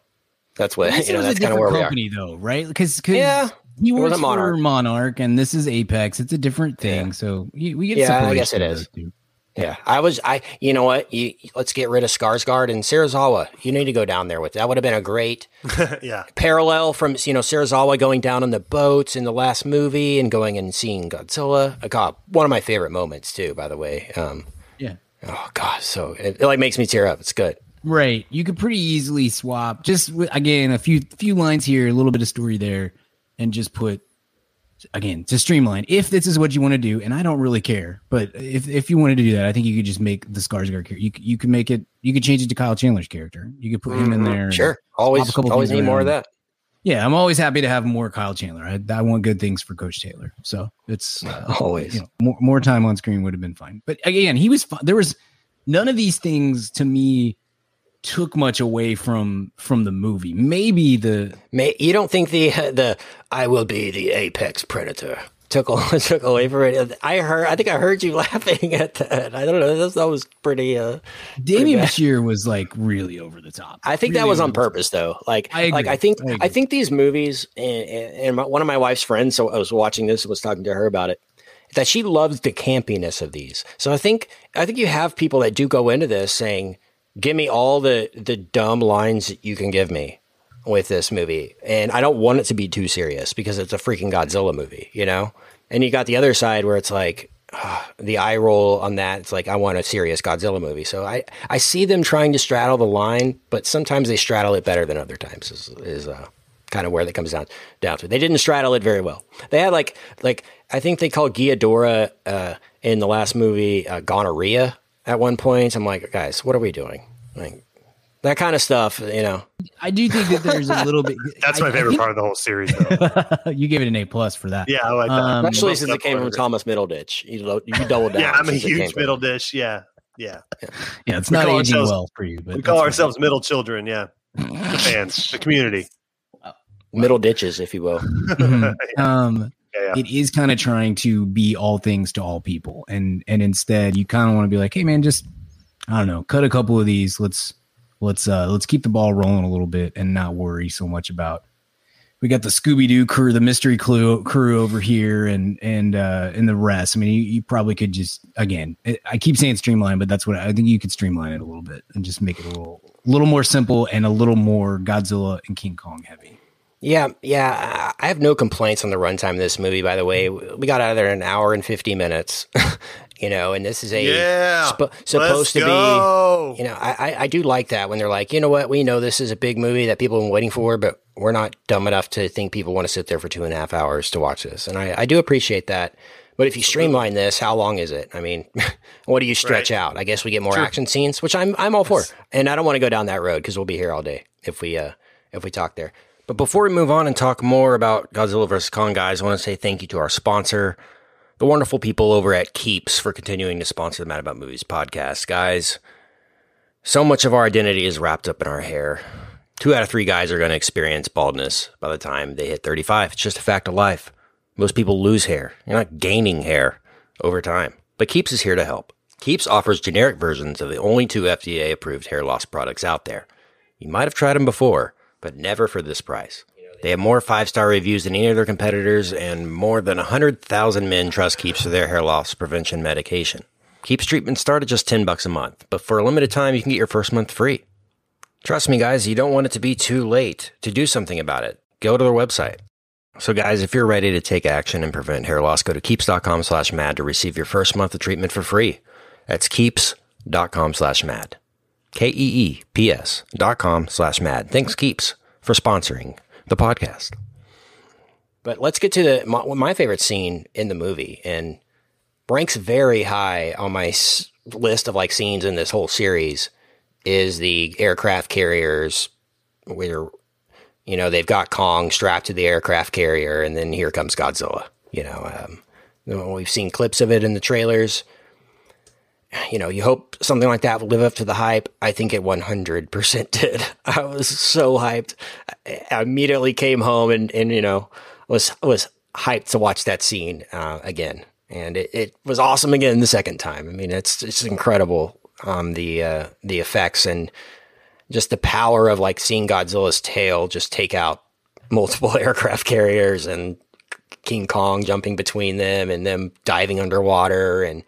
That's what This you know. was a That's kind of where different we are. company, though, right? Because Yeah, he it works wasn't for Monarch. Monarch, and this is Apex. It's a different thing, so we we get Yeah, I guess it of is. those two. Yeah, I was. I. You know what? You, let's get rid of Skarsgård and Serizawa. You need to go down there with that. Would have been a great (laughs) yeah. parallel from you know Serizawa going down on the boats in the last movie and going and seeing Godzilla. Uh, God, one of my favorite moments too. By the way. Um, Yeah. oh God, so it, it like makes me tear up. It's good. Right. You could pretty easily swap just again a few few lines here, a little bit of story there, and just put again to streamline. If this is what you want to do, and I don't really care, but if if you wanted to do that, I think you could just make the Skarsgård character. You you could make it. You could change it to Kyle Chandler's character. You could put him in there. Sure. Always, always need more of that. Yeah, I'm always happy to have more Kyle Chandler. I, I want good things for Coach Taylor. So it's uh, (laughs) Always. you know, more more time on screen would have been fine. But again, he was fun. There was none of these things to me took much away from from the movie. Maybe the May, you don't think the the I will be the apex predator took (laughs) took away from it? I heard. I think I heard you (laughs) laughing at that. I don't know. That, was pretty. Uh, Demián. Bichir was like really over the top. I think that was on purpose, though. Like, I agree. like I think I. I, think these movies, and, and my, one of my wife's friends, so I was watching this, was talking to her about it, that she loves the campiness of these. So I think I think you have people that do go into this saying, "Give me all the the dumb lines that you can give me." With this movie, and I don't want it to be too serious because it's a freaking Godzilla movie, you know. And you got the other side where it's like, the eye roll on that. It's like I want a serious Godzilla movie. So I I see them trying to straddle the line, but sometimes they straddle it better than other times. Is is uh, kind of where that comes down down to. They didn't straddle it very well. They had like like I think they called Ghidorah uh, in the last movie uh, gonorrhea at one point. I'm like, guys, what are we doing? Like that kind of stuff, you know. I do think that there's a little bit. (laughs) That's my I favorite think- part of the whole series, though. (laughs) you gave it an A plus for that. yeah, I like that. Um, Especially since it came from. Thomas Middleditch. You, lo- you double down. Yeah, I'm a since it came huge from- Middleditch. Yeah, yeah. Yeah, it's We not call aging well for you, but We call that's fine. ourselves middle children. Yeah, the fans, the community. middle ditches, if you will. (laughs) Mhm. um Yeah, it is kind of trying to be all things to all people. And and instead you kind of want to be like hey man just i don't know cut a couple of these. Let's let's uh let's keep the ball rolling a little bit and not worry so much about we got the scooby-doo crew the mystery crew crew over here and and uh and the rest. I mean you, you probably could just again i keep saying streamline but that's what i think you could streamline it a little bit and just make it a little little more simple and a little more godzilla and king kong heavy Yeah, yeah. I have no complaints on the runtime of this movie. By the way, we got out of there in an hour and fifty minutes. (laughs) you know, and this is a Yeah, sp- supposed to go. be. You know, I, I I do like that when they're like, you know what, we know this is a big movie that people have been waiting for, but we're not dumb enough to think people want to sit there for two and a half hours to watch this, and I, I do appreciate that. But if you streamline this, how long is it? I mean, (laughs) what do you stretch Right. out? I guess we get more action scenes, which I'm I'm all for, and I don't want to go down that road because we'll be here all day if we uh if we talk there. But before we move on and talk more about Godzilla vs Kong, guys, I want to say thank you to our sponsor, the wonderful people over at Keeps, for continuing to sponsor the Mad About Movies podcast, guys. So much of our identity is wrapped up in our hair. Two out of three guys are going to experience baldness by the time they hit 35. It's just a fact of life. Most people lose hair. You're not gaining hair over time. But Keeps is here to help. Keeps offers generic versions of the only two FDA approved hair loss products out there. You might have tried them before, but never for this price. They have more five star reviews than any of their competitors, and more than 100,000 men trust Keeps for their hair loss prevention medication. Keeps treatments start at just 10 bucks a month, but for a limited time, you can get your first month free. Trust me, guys, you don't want it to be too late to do something about it. Go to their website. So, guys, if you're ready to take action and prevent hair loss, go to keeps.com slash mad to receive your first month of treatment for free. That's keeps.com slash mad. K E E P S dot com slash mad. Thanks, Keeps, for sponsoring the podcast. But let's get to the, my, my favorite scene in the movie, and ranks very high on my s- list of like scenes in this whole series is the aircraft carriers where you know they've got Kong strapped to the aircraft carrier, and then here comes Godzilla. You know, um, we've seen clips of it in the trailers. You know, you hope something like that will live up to the hype. I think it 100% (laughs) did. I was so hyped. I immediately came home and, and you know, was was hyped to watch that scene uh, again. And it, it was awesome again the second time. I mean, it's it's incredible um, the uh, the effects and just the power of like seeing Godzilla's tail just take out multiple (laughs) aircraft carriers and King Kong jumping between them and them diving underwater and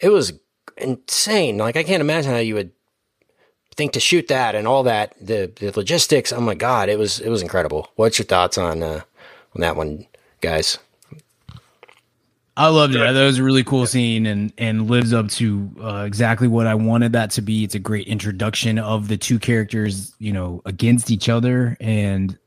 it was insane. Like I can't imagine how you would think to shoot that and all that. The the logistics. Oh my god, it was it was incredible. What's your thoughts on uh, on that one, guys? I loved it. That was a really cool scene and and lives up to uh, exactly what I wanted that to be. It's a great introduction of the two characters, you know, against each other. And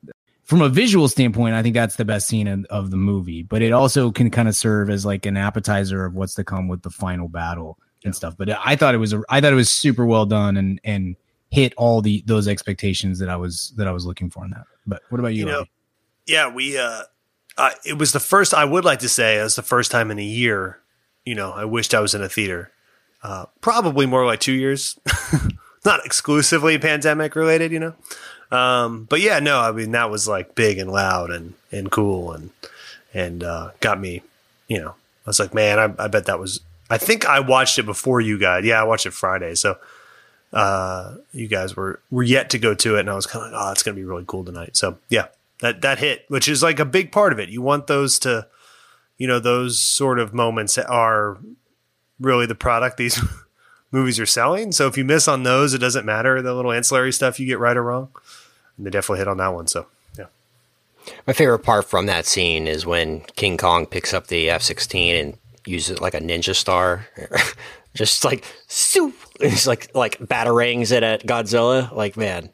from a visual standpoint, I think that's the best scene of, of the movie. But it also can kind of serve as like an appetizer of what's to come with the final battle and stuff. But I thought it was a, I thought it was super well done and and hit all the those expectations that I was that I was looking for in that. But what about you? You know, yeah, we. uh uh, it was the first. I would like to say it was the first time in a year. You know, I wished I was in a theater. Uh, probably more like two years. (laughs) Not exclusively pandemic related, you know. Um, but yeah, no, I mean that was like big and loud and and cool and and uh, got me. You know, I was like, man, I, I bet that was. I think I watched it before you guys. Yeah, I watched it Friday, so uh, you guys were were yet to go to it, and I was kind of like, oh, it's gonna be really cool tonight. So yeah, that that hit, which is like a big part of it. You want those to, you know, those sort of moments are really the product these (laughs) movies are selling. So if you miss on those, it doesn't matter the little ancillary stuff you get right or wrong. And they definitely hit on that one. So yeah, My favorite part from that scene is when King Kong picks up the F sixteen and uses it like a ninja star, (laughs) just like soup. (laughs) It's like like batarangs it at Godzilla. Like man,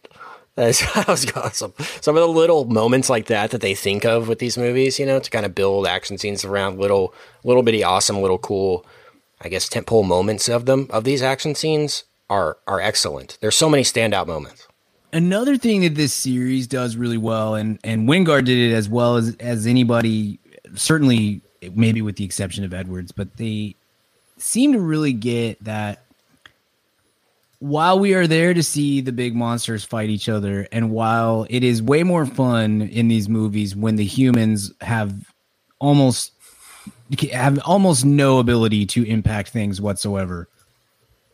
that's (laughs) that was awesome. Some of the little moments like that that they think of with these movies, you know, to kind of build action scenes around little little bitty awesome, little cool, I guess tentpole moments of them of these action scenes are are excellent. There's so many standout moments. Another thing that this series does really well, and and Wingard did it as well as as anybody, certainly maybe with the exception of Edwards, but they seem to really get that while we are there to see the big monsters fight each other, and while it is way more fun in these movies when the humans have almost have almost no ability to impact things whatsoever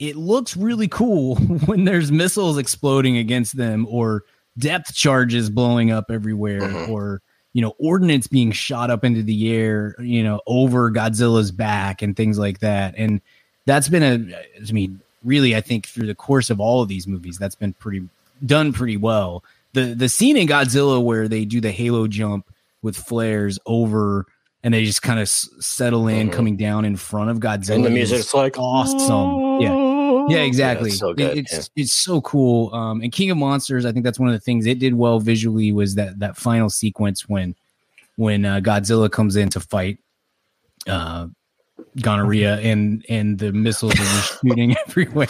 it looks really cool (laughs) when there's missiles exploding against them or depth charges blowing up everywhere mm-hmm. or you know ordnance being shot up into the air you know over godzilla's back and things like that. And that's been a i mean really i think through the course of all of these movies that's been pretty done pretty well. The the scene in godzilla where they do the halo jump with flares over and they just kind of s- settle in Mhm. coming down in front of godzilla And the music's like awesome. Yeah (laughs) yeah, exactly. it's so good. it's it's so cool. Um, and King of Monsters, I think that's one of the things it did well visually was that that final sequence when when uh, Godzilla comes in to fight uh, gonorrhea and and the missiles are just shooting (laughs) everywhere.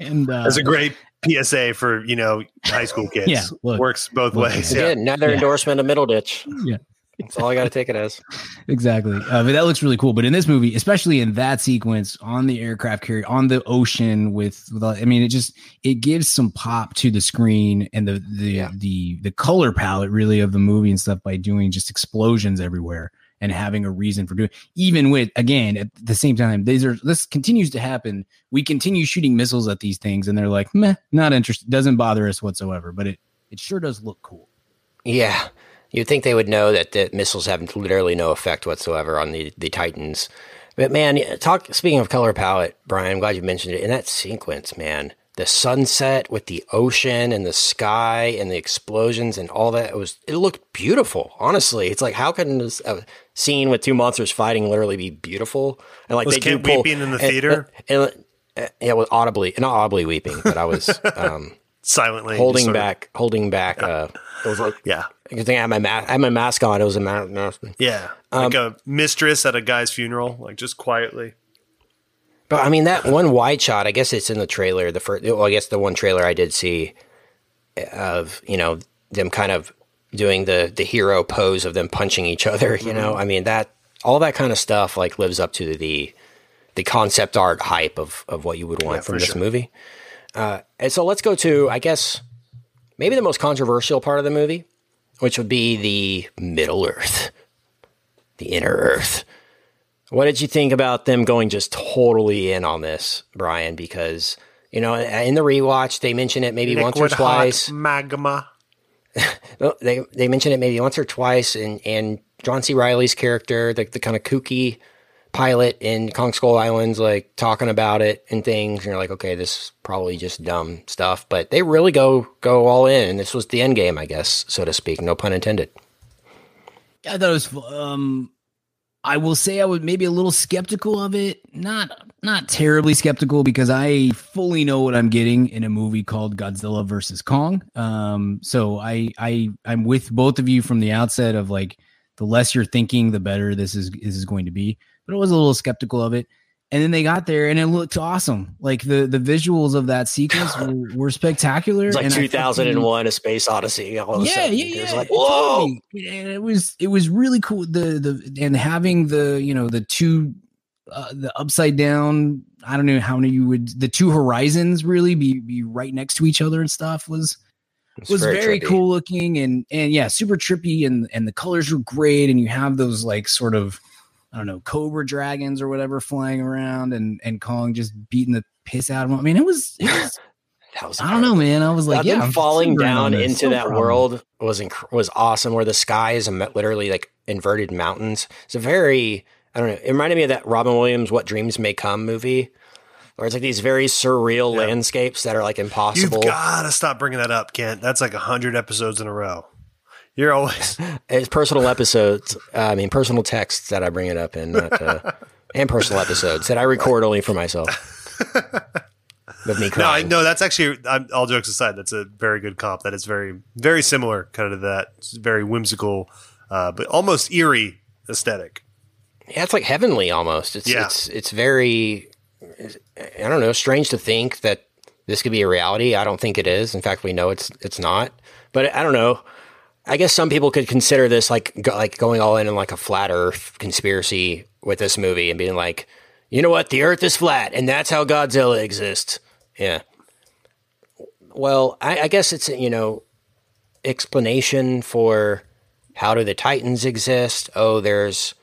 And uh, that's a great PSA for you know high school (laughs) kids. Yeah, look. works both Look, ways. Yeah. Yeah. Another Yeah. endorsement of Middleditch. Yeah. That's all I got to take it as. (laughs) exactly. Uh, but that looks really cool. But in this movie, especially in that sequence on the aircraft carrier on the ocean with, with I mean, it just it gives some pop to the screen and the the Yeah. the the color palette really of the movie and stuff by doing just explosions everywhere and having a reason for doing. Even with again at the same time, these are this continues to happen. We continue shooting missiles at these things, and they're like, meh, not interested. Doesn't bother us whatsoever. But it it sure does look cool. Yeah. You'd think they would know that the missiles have literally no effect whatsoever on the, the Titans. But man, talk speaking of color palette, Brian, I'm glad you mentioned it. In that sequence, man, the sunset with the ocean and the sky and the explosions and all that, it was it looked beautiful. Honestly, it's like how can this a scene with two monsters fighting literally be beautiful? And like Was they Kent do pull, weeping in the and- theater? And, and, yeah, was audibly not audibly weeping, but I was (laughs) um, Silently holding sort of- back, holding back. Uh, it was like yeah. I think I had my mask. I had my mask on. It was a ma- mask. Yeah, Um, like a mistress at a guy's funeral, like just quietly. But I mean, that one wide shot. I guess it's in the trailer. The first. Well, I guess the one trailer I did see of you know them kind of doing the the hero pose of them punching each other. You know, I mean that all that kind of stuff like lives up to the the concept art hype of of what you would want Yeah, from this sure. movie. Uh, and so let's go to I guess maybe the most controversial part of the movie, which would be the Middle Earth, the Inner Earth. What did you think about them going just totally in on this, Brian? Because you know, in the rewatch, they mention it maybe once or Liquid twice. magma. (laughs) They they mention it maybe once or twice, and and John C. Reilly's character, the the kind of kooky pilot in Kong Skull Island's like talking about it and things, and you're like, okay, this is probably just dumb stuff. But they really go go all in, and this was the end game, I guess, so to speak. No pun intended. Yeah, I thought it was. Um, I will say I was maybe a little skeptical of it. Not not terribly skeptical because I fully know what I'm getting in a movie called Godzilla versus Kong. Um, so I I I'm with both of you from the outset of like the less you're thinking, the better this is this is going to be. But I was a little skeptical of it. And then they got there and it looked awesome. Like the the visuals of that sequence (laughs) were, were spectacular. It's like and I 2001: A Space Odyssey. All of a yeah, sudden. yeah, It was yeah. like, whoa! And it was it was really cool. The the and having the you know the two uh, the upside down. I don't know how many you would the two horizons really be be right next to each other and stuff was It's was very, trippy. cool looking and and yeah, super trippy and and the colors were great and you have those like sort of I don't know cobra dragons or whatever flying around and and Kong just beating the piss out of them. I mean, it was it was (sighs) That was I don't know, man. I was like, Like, yeah, I'm falling down into No that problem. world was inc- was awesome. Where the sky is literally like inverted mountains. It's a very I don't know. It reminded me of that Robin Williams "What Dreams May Come" movie, where it's like these very surreal Yeah. landscapes that are like impossible. You've impossible. got to stop bringing that up, Kent. That's like a hundred episodes in a row. You're always (laughs) It's personal episodes. Uh, I mean, personal texts that I bring it up in, not, uh, and personal episodes that I record only for myself. With me (laughs) no, I no. That's actually I'm, all jokes aside. That's a very good comp. That is very very similar, kind of to that. It's very whimsical, uh, but almost eerie aesthetic. Yeah, it's like heavenly almost. It's Yeah. it's it's very I don't know, strange to think that this could be a reality. I don't think it is. In fact, we know it's it's not. But I don't know. I guess some people could consider this like go, like going all in on like a flat Earth conspiracy with this movie and being like, you know what, the Earth is flat, and that's how Godzilla exists. Yeah. Well, I, I guess it's you know explanation for how do the Titans exist? Oh, there's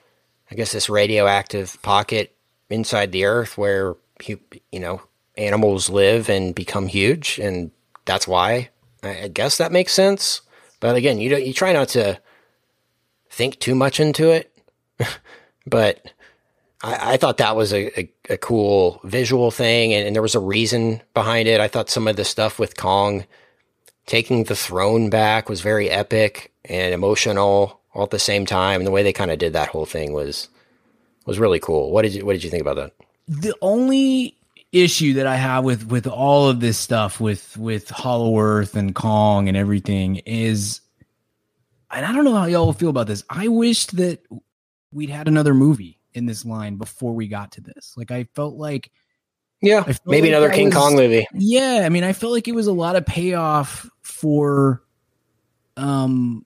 I guess this radioactive pocket inside the earth where you, know animals live and become huge, and that's why. I, I guess that makes sense. But again, you don't you try not to think too much into it. (laughs) but I, I thought that was a, a, a cool visual thing, and, and there was a reason behind it. I thought some of the stuff with Kong taking the throne back was very epic and emotional all at the same time. And the way they kind of did that whole thing was was really cool. What did you What did you think about that? the only issue that I have with with all of this stuff with with Hollow Earth and Kong and everything is, and I don't know how y'all will feel about this. I wished that we'd had another movie in this line before we got to this. Like I felt like, Yeah, felt maybe like another King was- Kong movie. yeah, I mean, I felt like it was a lot of payoff for um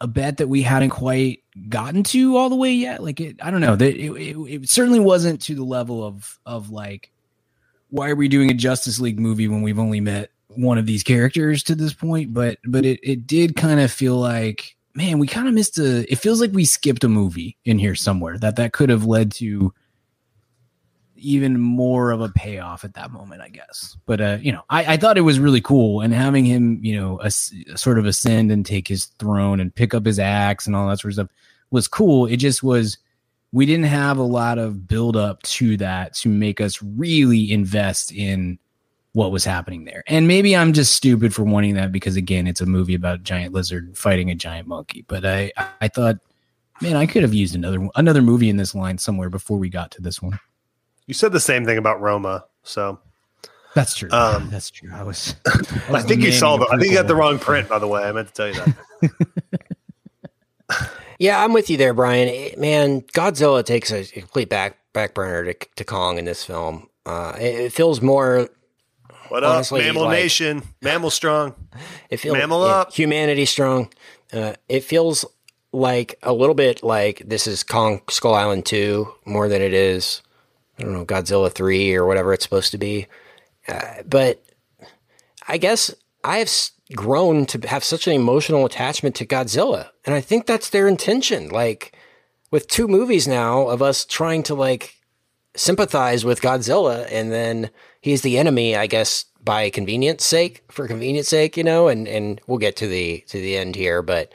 a bet that we hadn't quite gotten to all the way yet. Like it, I don't know that it, it, it certainly wasn't to the level of of like why are we doing a Justice League movie when we've only met one of these characters to this point? But but it it did kind of feel like man, we kind of missed a. It feels like we skipped a movie in here somewhere that that could have led to even more of a payoff at that moment, I guess. But uh, you know, I, I thought it was really cool, and having him, you know, as, sort of ascend and take his throne and pick up his axe and all that sort of stuff was cool. It just was we didn't have a lot of build up to that to make us really invest in what was happening there. And maybe I'm just stupid for wanting that because again, it's a movie about a giant lizard fighting a giant monkey. But I I thought, man, I could have used another another movie in this line somewhere before we got to this one. You said the same thing about Roma, so That's true. Um, (laughs) That's true. (laughs) I was. I think you saw the. I think you got the wrong print. By the way, I meant to tell you that. (laughs) Yeah, I'm with you there, Brian. It- man, Godzilla takes a complete back back burner to, to Kong in this film. Uh, it, it feels more. What Honestly, up, Mammal like- Nation? Mammal strong. (laughs) It feels Mammal yeah, up. humanity strong. Uh, it feels like a little bit like this is Kong Skull Island two more than it is. I don't know Godzilla three or whatever it's supposed to be. Uh, but I guess I have s- grown to have such an emotional attachment to Godzilla, and I think that's their intention. Like with two movies now of us trying to like sympathize with Godzilla, and then he's the enemy, I guess, by convenience sake, for convenience sake, you know. And and we'll get to the to the end here, but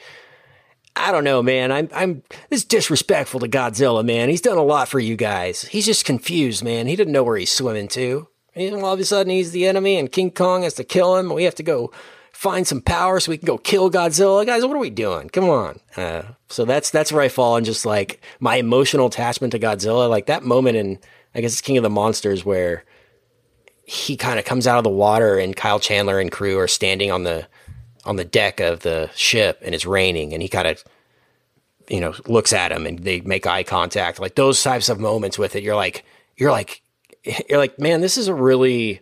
I don't know, man. I'm I'm this disrespectful to Godzilla, man. He's done a lot for you guys. He's just confused, man. He didn't know where he's swimming to. And all of a sudden he's the enemy and King Kong has to kill him. We have to go find some power so we can go kill Godzilla. Guys, what are we doing? Come on. Uh, so that's that's where I fall in just like my emotional attachment to Godzilla. Like that moment in I guess it's King of the Monsters where he kind of comes out of the water and Kyle Chandler and crew are standing on the on the deck of the ship and it's raining and he kind of you know looks at him and they make eye contact like those types of moments with it you're like you're like you're like man this is a really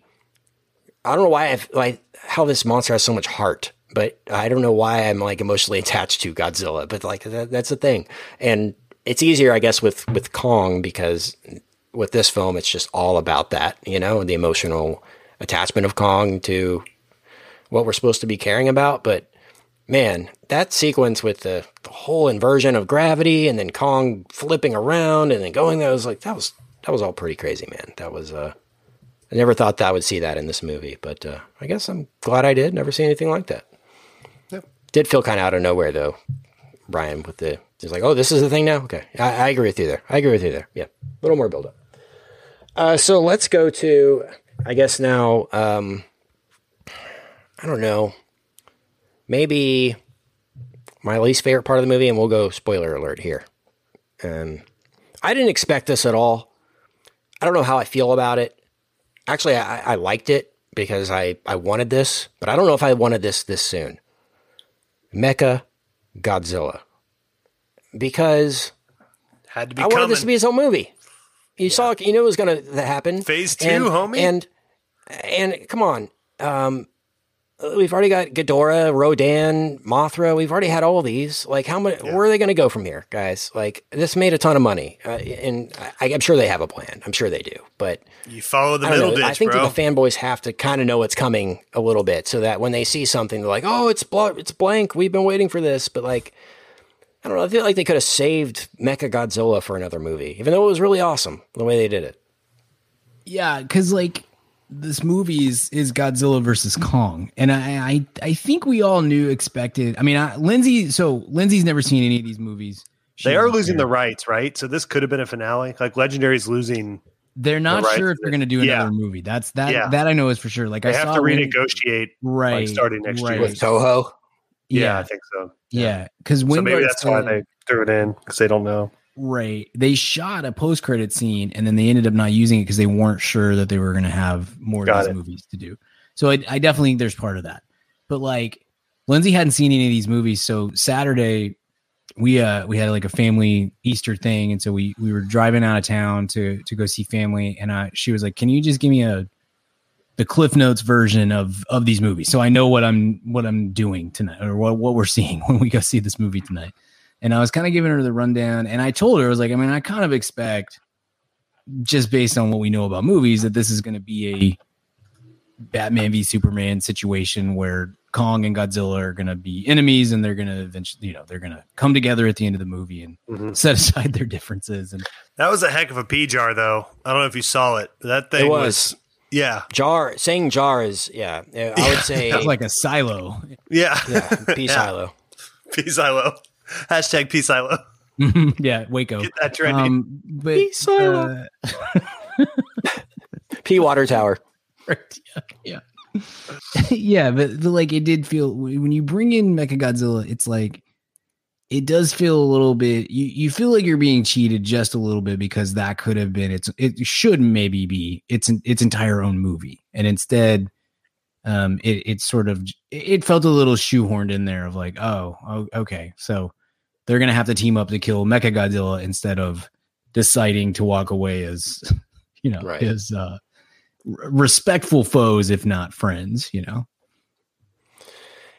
i don't know why i've like how this monster has so much heart but i don't know why i'm like emotionally (laughs) attached to godzilla but like that, that's the thing and it's easier i guess with with kong because with this film it's just all about that you know the emotional attachment of kong to what we're supposed to be caring about. But man, that sequence with the, the whole inversion of gravity and then Kong flipping around and then going there was like that was that was all pretty crazy, man. That was uh I never thought that I would see that in this movie, but uh, I guess I'm glad I did. Never seen anything like that. Yep. Did feel kind of out of nowhere though, Brian. With the it's like, oh, this is the thing now. Okay, I, I agree with you there. I agree with you there. Yeah, a little more build up. Uh, so let's go to, I guess now. Um, I don't know, maybe my least favorite part of the movie, and we'll go spoiler alert here. Um, I didn't expect this at all. I don't know how I feel about it. Actually, I, I liked it because I, I wanted this, but I don't know if I wanted this this soon. Mecha Godzilla. Because had to be I coming. wanted this to be his own movie. You yeah. saw, you knew it was going to happen. Phase two, and, homie. And and come on, um, we've already got Ghidorah, Rodan, Mothra. We've already had all these. Like, how many? Yeah. Where are they going to go from here, guys? Like, this made a ton of money, uh, and I, am sure they have a plan. I'm sure they do. But you follow the middle ditch, I think bro. that the fanboys have to kind of know what's coming a little bit, so that when they see something, they're like, "Oh, it's bl- it's blank. We've been waiting for this." But like, I don't know. I feel like they could have saved Mecha Godzilla for another movie, even though it was really awesome the way they did it. Yeah, because like this movie is, is Godzilla versus Kong, and I, I I think we all knew expected. I mean, I, Lindsay. So Lindsay's never seen any of these movies. She they are losing there. the rights, right? So this could have been a finale. Like Legendary's losing. They're not the sure if they're going to do another yeah. movie. That's that. Yeah. That I know is for sure. Like they I have to renegotiate, right? Like starting next right. year with Toho. Yeah, yeah, I think so. Yeah, because yeah. so maybe that's why they threw it in because they don't know. Right. They shot a post credit scene and then they ended up not using it because they weren't sure that they were going to have more Got of these it. movies to do. So I, I definitely think there's part of that. But like Lindsay hadn't seen any of these movies, so Saturday we uh we had like a family Easter thing, and so we we were driving out of town to to go see family, and uh she was like, "Can you just give me a the Cliff Notes version of of these movies so I know what I'm what I'm doing tonight or what what we're seeing (laughs) when we go see this movie tonight." And I was kind of giving her the rundown. And I told her, I was like, I mean, I kind of expect, just based on what we know about movies, that this is going to be a Batman v Superman situation where Kong and Godzilla are going to be enemies, and they're going to eventually, you know, they're going to come together at the end of the movie and mm-hmm. set (laughs) aside their differences. And that was a heck of a P jar, though. I don't know if you saw it. That thing it was, was. Yeah, jar saying jar is yeah. I would (laughs) say like a silo. Yeah, yeah, P (laughs) silo. P silo. Hashtag peace silo. (laughs) yeah, Waco. Get that trending. Um, but, peace silo. Uh, (laughs) P water tower. Right. (laughs) Yeah. Yeah. but, but like it did feel when you bring in Mecha Godzilla, it's like it does feel a little bit you, you feel like you're being cheated just a little bit because that could have been it's it should maybe be its its entire own movie and instead um it it sort of it felt a little shoehorned in there of like oh, oh okay so they're going to have to team up to kill Mecha Godzilla instead of deciding to walk away as, (laughs) you know, right. as uh, respectful foes, if not friends, you know?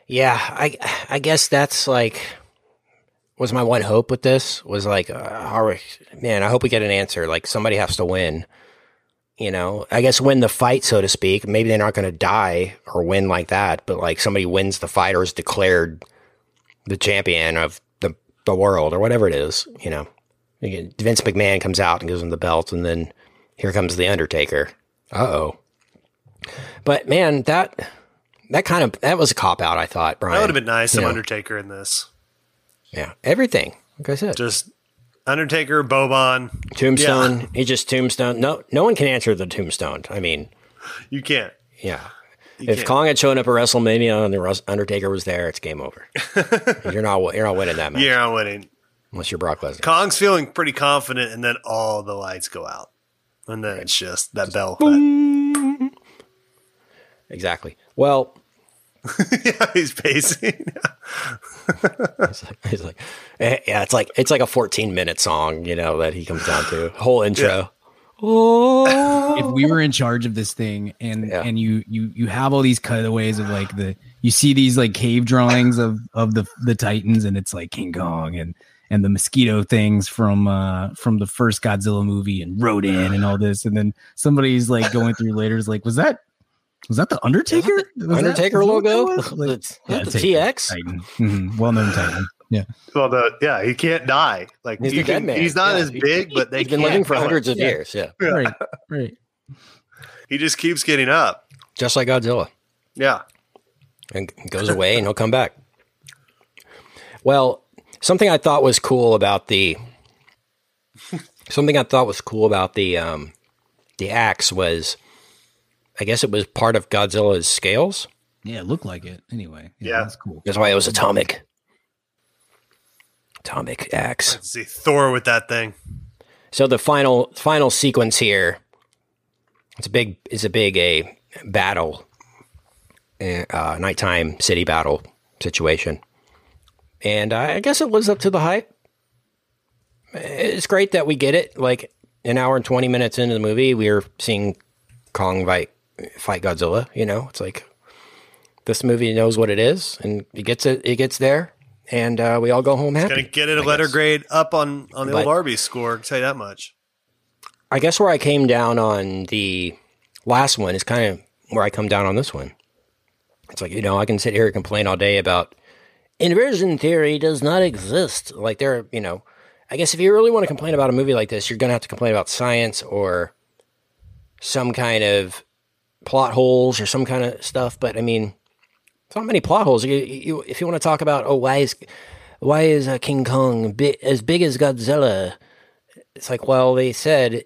Yeah, I I guess that's like was my one hope with this was like, uh, man, I hope we get an answer. Like somebody has to win. You know, I guess win the fight, so to speak. Maybe they're not going to die or win like that, but like somebody wins the fight or is declared the champion of the world or whatever it is, you know. Vince McMahon comes out and gives him the belt, and then here comes the Undertaker. Uh oh. But man, that that kind of that was a cop out. I thought Brian. That would have been nice. Some Undertaker in this. Yeah, everything. Like I said, Just Undertaker, Boban. Tombstone. He just Tombstone. No, no one can answer the Tombstone. I mean, You can't. yeah. You if can't. Kong had shown up at WrestleMania and the Undertaker was there, it's game over. (laughs) you're not you're not winning that match You're not winning. unless you're Brock Lesnar. Kong's feeling pretty confident, and then all the lights go out, and then it's just that bell. that- Exactly. Well, (laughs) yeah, he's pacing. (laughs) He's like, he's like, eh, yeah, it's like it's like a 14 minute song, you know, that he comes down to whole intro. Oh, if we were in charge of this thing and Yeah. and you you you have all these cutaways of like the you see these like cave drawings of of the the titans and it's like king kong and and the mosquito things from uh from the first godzilla movie and Rodan and all this and then somebody's like going through later is like was that was that the undertaker Was Undertaker that logo, was? Like, It's- yeah, the TX. titan Mhm. well-known titan yeah well, the yeah, he can't die. Like He's you the dead can- man. He's not Yeah. as big, but they He's been living for kill him. hundreds of Yeah. years. Yeah, right (laughs) right He just keeps getting up. just like Godzilla, Yeah, and goes away and he'll come back. Well, something I thought was cool about the something I thought was cool about the um, the axe was, I guess it was part of Godzilla's scales. yeah it looked like it anyway Yeah. that's cool That's why it was atomic. Atomic axe. Let's see Thor with that thing. So the final final sequence here, it's a big it's a big a battle, uh, nighttime city battle situation, and I guess it lives up to the hype. It's great that we get it. Like an hour and twenty minutes into the movie, we're seeing Kong fight fight Godzilla. You know, it's like this movie knows what it is, and it gets it. It gets there, and uh, we all go home happy. Gonna get it a I letter guess. grade up on on the But- old Arby's score. I can tell you that much. I guess where I came down on the last one is kind of where I come down on this one. It's like, you know, I can sit here and complain all day about inversion theory does not exist. Like, there, you know, I guess if you really want to complain about a movie like this, you're going to have to complain about science or some kind of plot holes or some kind of stuff. But I mean, not many plot holes. You, you, if you want to talk about, oh, why is why is uh, King Kong bi- as big as Godzilla? It's like, well, they said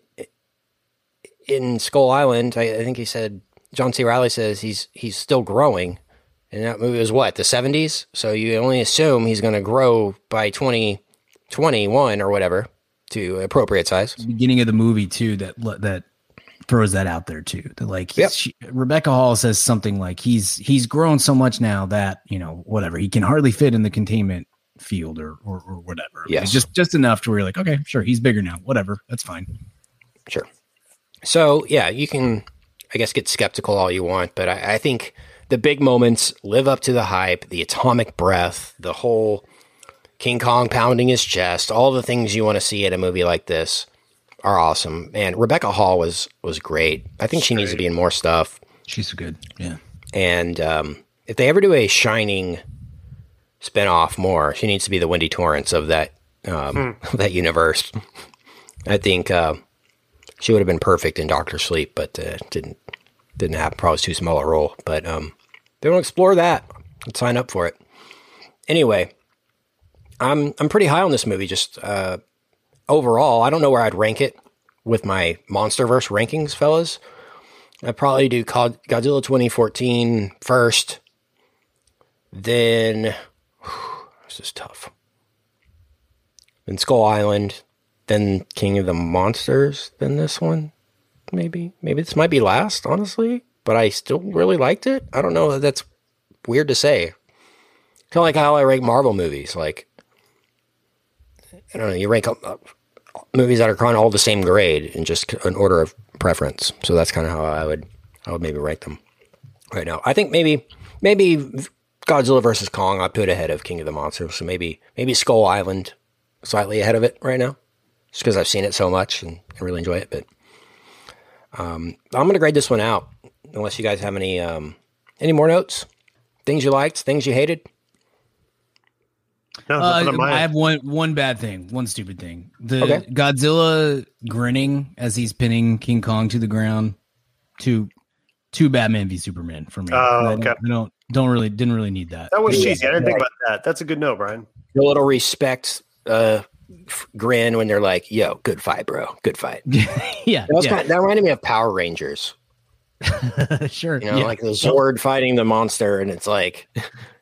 in Skull Island, I, I think he said John C. Reilly says he's he's still growing, and that movie was what the seventies. So you only assume he's going to grow by twenty twenty one or whatever to appropriate size. beginning of the movie too that that throws that out there too. That like Yep. she, Rebecca Hall says something like he's he's grown so much now that you know whatever he can hardly fit in the containment field or or, or whatever. Like, just just enough to where you're like okay sure he's bigger now whatever that's fine. Sure. So yeah, you can, I guess, get skeptical all you want, but I, I think the big moments live up to the hype. The atomic breath, the whole King Kong pounding his chest, all the things you want to see at a movie like this are awesome. And Rebecca Hall was was great. I think she needs to be in more stuff. She's good. Yeah. And um, if they ever do a Shining spinoff more, she needs to be the Wendy Torrance of that um, (laughs) of that universe. (laughs) I think uh, she would have been perfect in Doctor Sleep, but uh, didn't didn't happen. Probably was too small a role. But um, they want to explore that. I'd sign up for it. Anyway, I'm I'm pretty high on this movie. Just uh, overall, I don't know where I'd rank it with my MonsterVerse rankings, fellas. I'd probably do Godzilla 2014 first. Then (sighs) this is tough. Then Skull Island, then King of the Monsters, then this one. Maybe. Maybe this might be last, honestly. But I still really liked it. I don't know. That's weird to say. Kind of like how I rank Marvel movies. Like, I don't know. You rank movies that are kind of all the same grade in just an order of preference. So that's kind of how I would I would maybe rank them right now. I think maybe maybe Godzilla versus Kong I put ahead of King of the Monsters. So maybe maybe Skull Island slightly ahead of it right now, just because I've seen it so much and I really enjoy it. But um, I'm gonna grade this one out unless you guys have any um, any more notes, things you liked, things you hated. No, Uh, nothing on my I have one one bad thing, one stupid thing. The Okay. Godzilla grinning as he's pinning King Kong to the ground. Two two Batman v Superman for me. Oh, I okay. don't, I don't don't really didn't really need that. That was cheesy. I didn't think about that. That's a good note, Brian. A little respect uh, f- grin when they're like, "Yo, good fight, bro. Good fight." (laughs) yeah, That, was yeah. kind of, that reminded me of Power Rangers. (laughs) sure. You know, yeah. like the Zord fighting the monster, and it's like (laughs)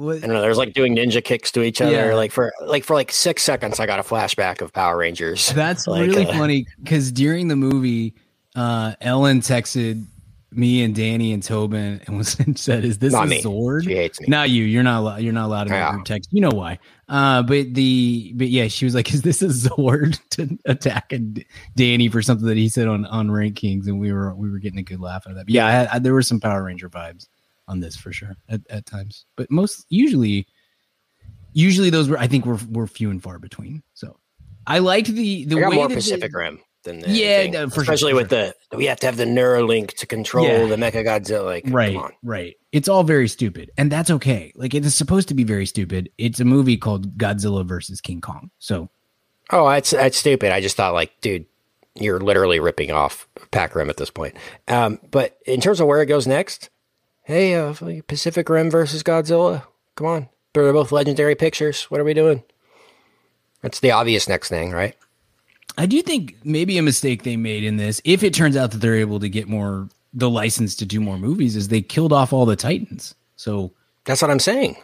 What- I don't know. There's like doing ninja kicks to each other. Yeah. Like for like for like six seconds, I got a flashback of Power Rangers. That's Like, really uh, funny because during the movie, uh, Ellen texted me and Danny and Tobin and was and (laughs) said, "Is this Not a me. Zord?" She hates me. Not you. You're not. allo- You're not allowed to Yeah. text. You know why? Uh, but the but yeah, she was like, "Is this a Zord (laughs) to attack a D- Danny for something that he said on on rankings?" And we were we were getting a good laugh out of that. But yeah, I, had- I, there were some Power Ranger vibes on this for sure at, at times, but most usually, usually those were I think were were few and far between. So I liked the the way more they- Pacific Rim than the Yeah, no, for sure, especially for with the we have to have the Neuralink to control Yeah. the Mecha Godzilla. Like, right come on. right it's all very stupid and that's okay like it is supposed to be very stupid it's a movie called godzilla versus king kong so Oh, that's that's stupid. I just thought like, dude, you're literally ripping off Pac Rim at this point. Um, but in terms of where it goes next, hey, uh, Pacific Rim versus Godzilla. Come on, they're both legendary pictures. What are we doing? That's the obvious next thing, right? i do think maybe a mistake they made in this if it turns out that they're able to get more the license to do more movies is they killed off all the titans so That's what I'm saying.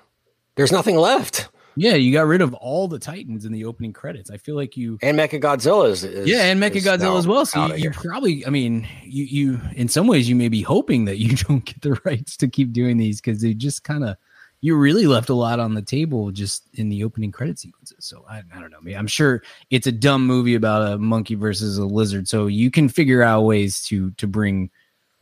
There's nothing left. Yeah you got rid of all the titans in the opening credits i feel like you And Mecha Godzilla is, is yeah, and Mecha is Godzilla as well. So you, you here. probably, I mean, you you in some ways you may be hoping that you (laughs) don't get the rights to keep doing these because they just kind of you really left a lot on the table just in the opening credit sequences. So I, I don't know. I I'm sure it's a dumb movie about a monkey versus a lizard. So you can figure out ways to to bring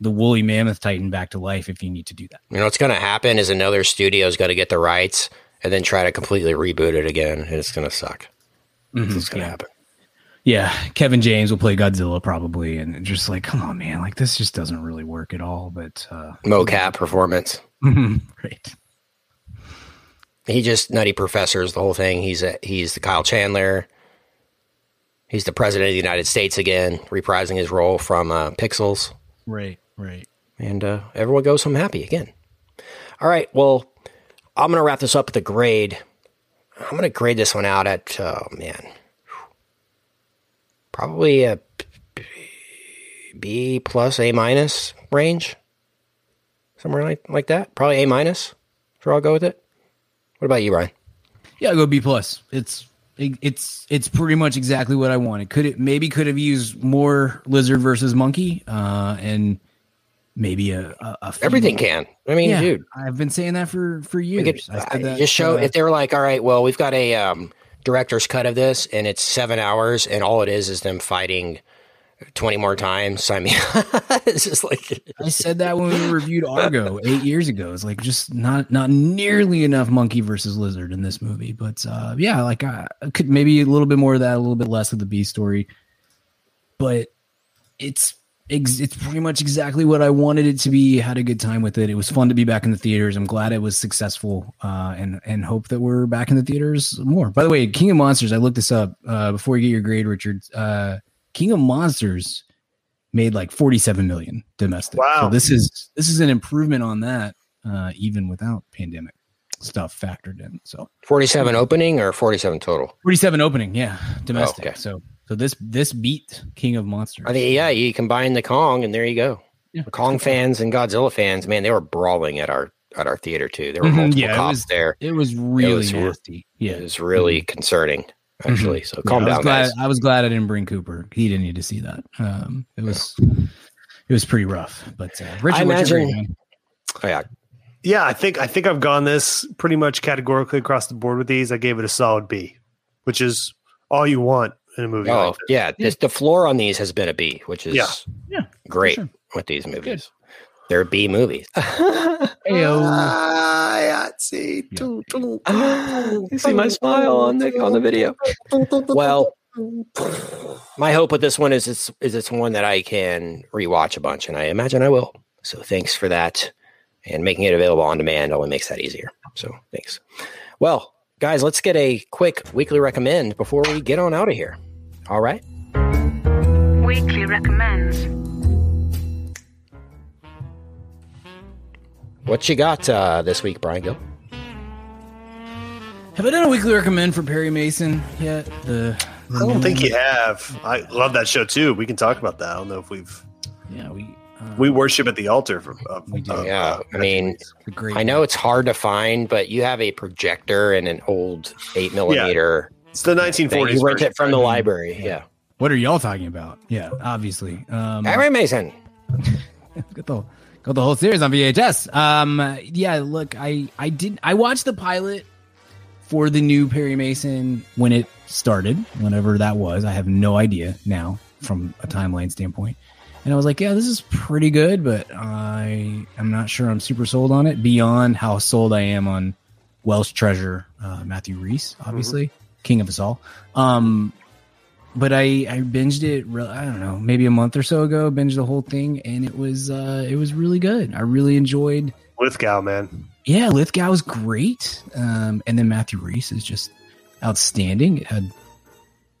the woolly mammoth titan back to life if you need to do that. You know what's going to happen is another studio's got to get the rights and then try to completely reboot it again, and it's going to suck. That's what's going to yeah. happen. Yeah, Kevin James will play Godzilla probably, and just like, come on, man, like this just doesn't really work at all. But uh, Mocap performance. (laughs) right. He just nutty professors the whole thing. He's a, he's the Kyle Chandler. He's the president of the United States again, reprising his role from uh, Pixels, Right, right. and uh, everyone goes home happy again. All right, well, I'm gonna wrap this up with a grade. I'm gonna grade this one out at oh man, probably a B plus A minus range, somewhere like like that. Probably A minus. Sure, I'll go with it. What about you, Ryan? Yeah, I'll go B plus. It's it's it's pretty much exactly what I wanted. Could it maybe could have used more lizard versus monkey, uh, and maybe a, a, a Everything can. I mean, Yeah, dude, I've been saying that for for years. could that, just show uh, if they're like, all right, well, we've got a um, director's cut of this, and it's seven hours, and all it is is them fighting twenty more times. I mean, (laughs) it's just like I said that when we reviewed Argo eight years ago. It's like just not not nearly enough monkey versus lizard in this movie. But uh, yeah, like I I could maybe a little bit more of that, a little bit less of the B story. But it's ex- it's pretty much exactly what I wanted it to be. Had a good time with it. It was fun to be back in the theaters. I'm glad it was successful, uh, and and hope that we're back in the theaters more. By the way, King of Monsters. I looked this up uh, before you get your grade, Richard. Uh, King of Monsters made like 47 million domestic. Wow. So this is this is an improvement on that, uh, even without pandemic stuff factored in. So forty-seven opening or forty-seven total. 47 opening, yeah, domestic. okay. So so this this beat King of Monsters. I think yeah, you combine the Kong, and there you go. Yeah. The Kong fans and Godzilla fans, man, they were brawling at our at our theater too. There were Mhm, multiple yeah, it cops was- there. it was really was re- nasty. Yeah. It was really concerning, actually. So calm Yeah, I was down, glad, guys. I was glad I didn't bring Cooper. He didn't need to see that. Um, it was it was pretty rough. But uh, Richard, I what's your imagine- grade. Oh, yeah, Yeah, I think I think I've gone this pretty much categorically across the board with these. I gave it a solid B, which is all you want in a movie. oh like this. yeah. This, the floor on these has been a B, which is Yeah. Yeah, great sure. with these movies. They're B movies. (laughs) Heyo. See, Yeah. Doo, doo, (laughs) you see my smile on the on the video. Well, my hope with this one is it's is it's one that I can rewatch a bunch, and I imagine I will. So thanks for that, and making it available on demand only makes that easier. So thanks. Well, guys, let's get a quick weekly recommend before we get on out of here. All right. Weekly recommends. What you got uh, this week, Brian Gill? Have I done a weekly recommend for Perry Mason yet? The, the I don't think one? you have. I love that show too. We can talk about that. I don't know if we've Yeah, we uh, we worship at the altar for. Of, We do. of, Yeah, uh, I mean, it's a great. I know it's hard to find, but you have a projector and an old eight millimeter. It's the thing. 1940s. You rent it from the library. Yeah. What are y'all talking about? Yeah, obviously. Um, Harry Mason. (laughs) got the got the whole series on VHS. Um, yeah, look, I I did I watched the pilot for the new Perry Mason when it started, whenever that was. I have no idea now from a timeline standpoint. And I was like, yeah, this is pretty good, but I I am not sure I'm super sold on it beyond how sold I am on Welsh Treasure, uh, Matthew Rhys, obviously, king of us all. Um, but I I binged it. Re- I don't know, maybe a month or so ago. Binged the whole thing, and it was uh, it was really good. I really enjoyed. Lithgow, man. Yeah, Lithgow's great, um, and then Matthew Rhys is just outstanding. It had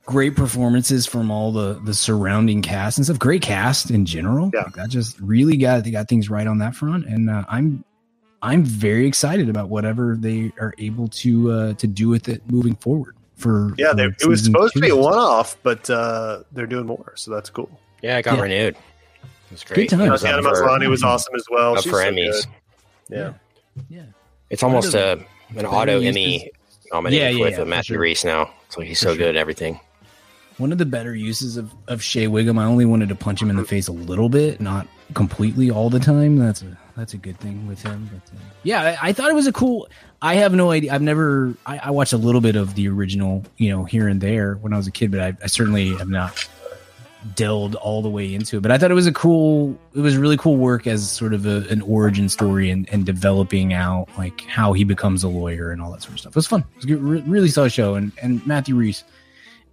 great performances from all the the surrounding cast and stuff. Great cast in general. Yeah. Like, that just really got they got things right on that front, and uh, I'm I'm very excited about whatever they are able to uh, to do with it moving forward. For Yeah, for they, it was season supposed to be a one-off, but uh, they're doing more, so that's cool. Yeah, it got Yeah. renewed. It's great. times. It was Tatiana for, Maslany was awesome as well. up She's for so Emmys. good. Yeah. Yeah. It's almost One a of an auto uses- Emmy nominated Yeah, yeah, with yeah, uh, Matthew sure. Reese now. So he's For so sure. good at everything. One of the better uses of, of Shea Whigham, I only wanted to punch him in the face a little bit, not completely all the time. That's a that's a good thing with him. But uh, yeah, I, I thought it was a cool. I have no idea. I've never. I, I watched a little bit of the original, you know, here and there when I was a kid, but I, I certainly have not delved all the way into it. But I thought it was a cool. It was really cool work as sort of a, an origin story and, and developing out like how he becomes a lawyer and all that sort of stuff. It was fun. It was a good, re- really solid show. And and Matthew Rhys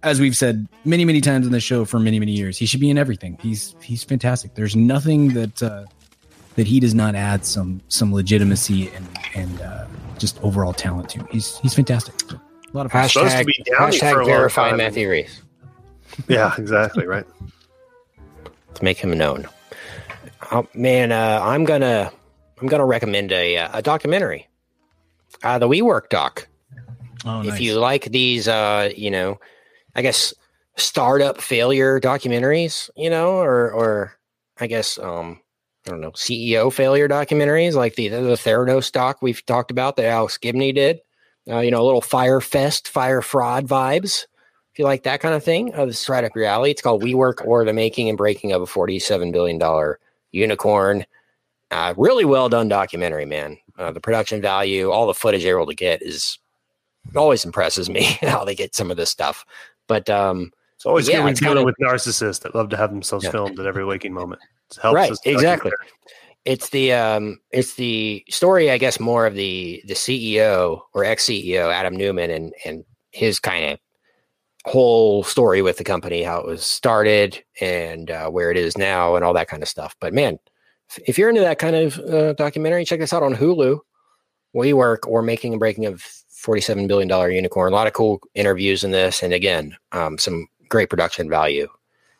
as we've said many many times in the show for many many years he should be in everything he's he's fantastic there's nothing that uh that he does not add some some legitimacy and and uh just overall talent to he's he's fantastic a lot of fun. supposed to Hashtag, be Downey hashtag long verify time. Matthew Rhys Yeah, exactly. Right. (laughs) to make him known. Oh, man, uh, I'm gonna I'm gonna recommend a uh, a documentary, uh, the WeWork doc. oh, if you like these uh you know i guess startup failure documentaries you know or or i guess um i don't know ceo failure documentaries like the the theranos doc we've talked about that alex gibney did uh, you know a little Fyre Fest Fyre Fraud vibes if you like that kind of thing uh, this is right up your alley it's called we work or the making and breaking of a 47 billion dollar unicorn uh, really well done documentary man uh, the production value all the footage they're able to get is always impresses me (laughs) how they get some of this stuff. But um, It's always Yeah, good when dealing with narcissists that love to have themselves Yeah. filmed at every waking moment. Helps right, us exactly. It's the um, it's the story, I guess, more of the the CEO or ex CEO Adam Neumann and and his kind of whole story with the company, how it was started and uh, where it is now, and all that kind of stuff. But man, if- you're into that kind of uh, documentary, check this out on Hulu. WeWork or making and breaking of $47 billion unicorn. A lot of cool interviews in this. And again, um, some great production value.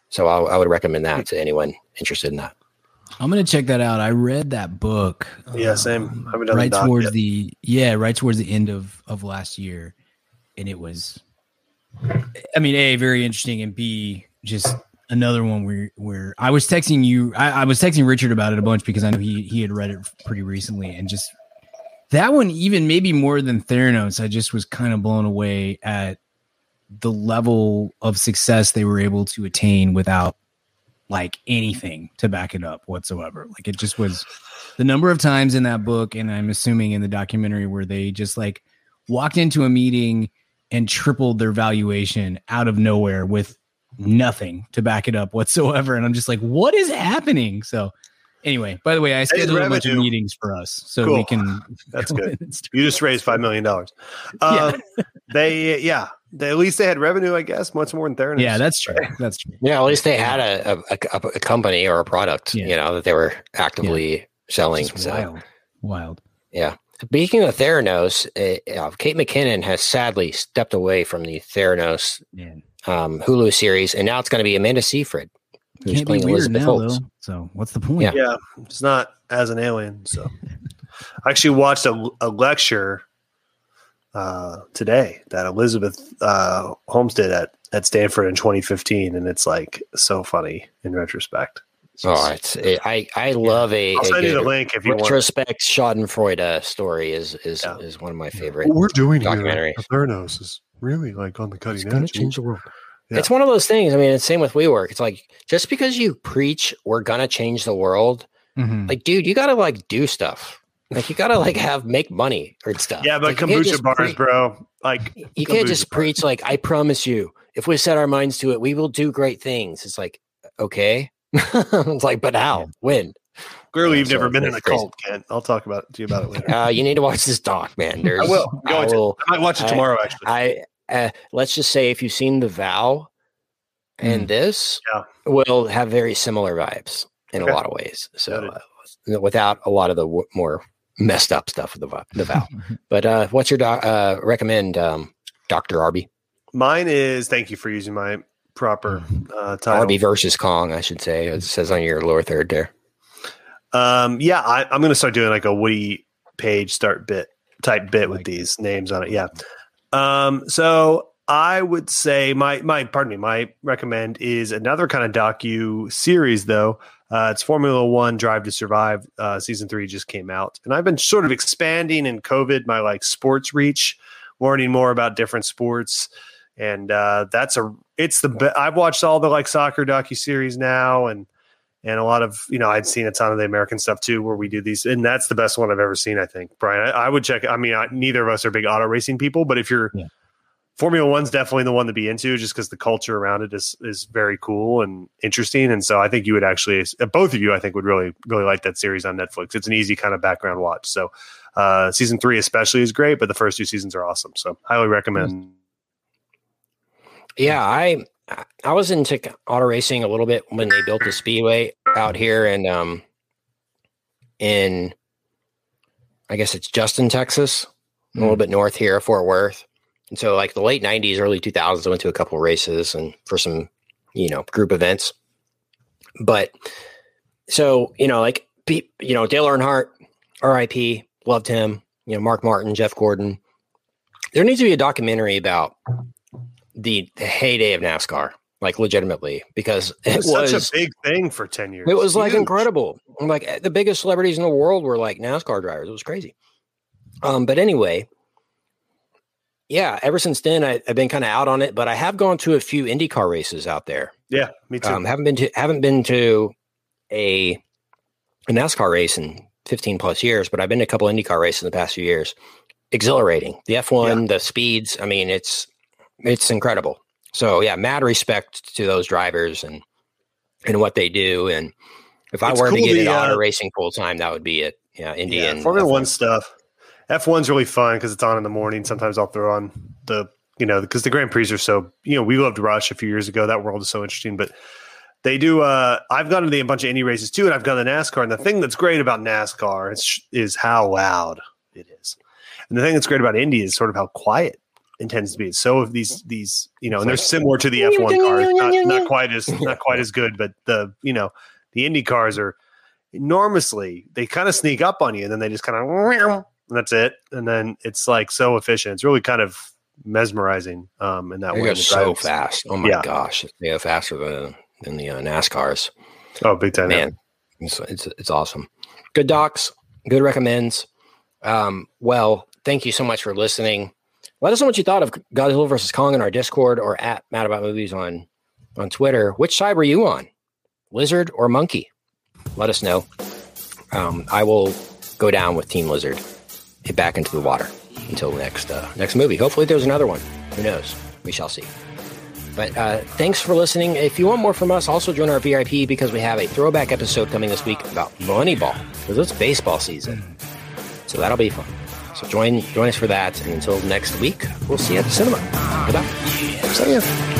So I, I would recommend that to anyone interested in that. i'm gonna check that out i read that book Yeah, same. um, Haven't done right doc towards yet. the yeah right towards the end of of last year and it was i mean a very interesting and b just another one where where i was texting you I, I was texting richard about it a bunch because i know he he had read it pretty recently and just that one even maybe more than theranos i just was kind of blown away at the level of success they were able to attain without like anything to back it up whatsoever. Like it just was the number of times in that book and i'm assuming in the documentary where they just like walked into a meeting and tripled their valuation out of nowhere with nothing to back it up whatsoever. And i'm just like what is happening? So anyway by the way i scheduled a bunch of meetings for us so Cool. we can That's go good. in and start- You just raised five million dollars. Um, They yeah. They, at least they had revenue, I guess, much more than Theranos. yeah that's true that's true Yeah, at least they had a, a, a, a company or a product, Yeah. you know, that they were actively selling. So, wild wild yeah. Speaking of Theranos, uh, uh, Kate McKinnon has sadly stepped away from the Theranos man um, Hulu series, and now it's going to be Amanda Seyfried, who's can't be playing weird Elizabeth now Holmes. though so what's the point Yeah. yeah. It's not as an alien. So I actually watched a, a lecture uh, today that Elizabeth uh, Holmes did at at Stanford in 2015, and it's like so funny in retrospect. It's Oh, it's it, I I love a, I'll a send you the link if you want. retrospect Schadenfreude uh, story is is Yeah. is one of my favorite. What we're doing documentaries. at Theranos is really like on the It's cutting gonna edge. change the world. Yeah. It's one of those things. I mean, it's same with WeWork. It's like just because you preach we're gonna change the world, Mhm. like, dude, you gotta like do stuff. Like you gotta like have make money or stuff. Yeah, but Like, kombucha bars, pre- bro. Like You can't just bars. preach like I promise you, if we set our minds to it, we will do great things. It's like okay, (laughs) it's like, but how? When? Clearly, Yeah, you've never been in a crazy. cult, Kent. I'll talk about to you about it later. Uh, you need to watch this doc, man. There's, (laughs) I will. I to. will- I might watch it I- tomorrow. Actually, I uh, let's just say if you've seen The Vow and this, Yeah. will have very similar vibes in Okay. a lot of ways. So uh, without a lot of the w- more messed up stuff with the, the Vow. (laughs) but uh, what's your doc, uh, recommend, um, Doctor Arby? mine is. Thank you for using my proper uh, title. Arby versus Kong, I should say. It says on your lower third there. Um, yeah, I, I'm going to start doing like a Woody Paige start bit type bit with these names on it. Yeah. Um, so I would say my my pardon me, my recommend is another kind of docu series though. Uh, it's Formula One Drive to Survive. Uh, season three just came out, and I've been sort of expanding in COVID my like sports reach, learning more about different sports, and uh, that's a it's the be- I've watched all the like soccer docu series now, and and a lot of you know I'd seen a ton of the American stuff too, where we do these, and that's the best one I've ever seen. I think Brian, I, I would check. I mean, I, neither of us are big auto racing people, but if you're Yeah. Formula One's definitely the one to be into, just because the culture around it is is very cool and interesting, and so I think you would actually, uh, both of you, I think would really really like that series on Netflix. It's an easy kind of background watch. So uh, season three especially is great, but the first two seasons are awesome. So highly recommend. Yeah, I I was into auto racing a little bit when they built the speedway out here and um in I guess it's Justin, Texas, a little bit north here, Fort Worth. And so like the late 90s, early 2000s I went to a couple races and for some, you know, group events. But so, you know, like you know, Dale Earnhardt, RIP, loved him, you know, Mark Martin, Jeff Gordon. There needs to be a documentary about the, the heyday of NASCAR, like legitimately, because It it was, was, such a big thing for ten years. it was like Huge. incredible. Like eh, the biggest celebrities in the world were like NASCAR drivers. It was crazy. Um, but anyway, yeah, ever since then I, I've been kind of out on it, but I have gone to a few IndyCar races out there. Yeah, me too. Um, haven't been to haven't been to a, a NASCAR race in 15 plus years, but I've been to a couple IndyCar races in the past few years. Exhilarating. The F1, the speeds. I mean, it's it's incredible. So yeah, mad respect to those drivers and and what they do. And if I It's were to get the, into auto uh, racing full time, that would be it. Yeah, Indy yeah, Formula F1. One stuff. F one's really fun because it's on in the morning. Sometimes I'll throw on the you know because the Grand Prix are so you know we loved Rush a few years ago. That world is so interesting, but they do. uh I've gone to the, a bunch of Indy races too, and I've gone to NASCAR. And the thing that's great about NASCAR is is how loud it is, and the thing that's great about Indy is sort of how quiet it tends to be. So if these these you know, and they're similar to the F one cars, not, not quite as not quite as good, but the you know the Indy cars are enormously. They kind of sneak up on you, and then they just kind of and that's it. And then it's like so efficient. It's really kind of mesmerizing um, in that They way. go so fast. Oh my Yeah. gosh, they go faster than than the uh, NASCARs. Oh, big time! man it's, it's it's awesome good docs good recommends um well thank you so much for listening let us know what you thought of godzilla versus kong in our discord or at mad about movies on on twitter. Which side were you on? Lizard or monkey? Let us know. Um i will go down with team lizard hit back into the water until next uh next movie. Hopefully there's another one. Who knows? We shall see. But uh, thanks for listening. If you want more from us, also join our VIP because we have a throwback episode coming this week about Moneyball because it's baseball season. So that'll be fun. So join join us for that. And until next week, we'll see you at the cinema. Goodbye. See ya.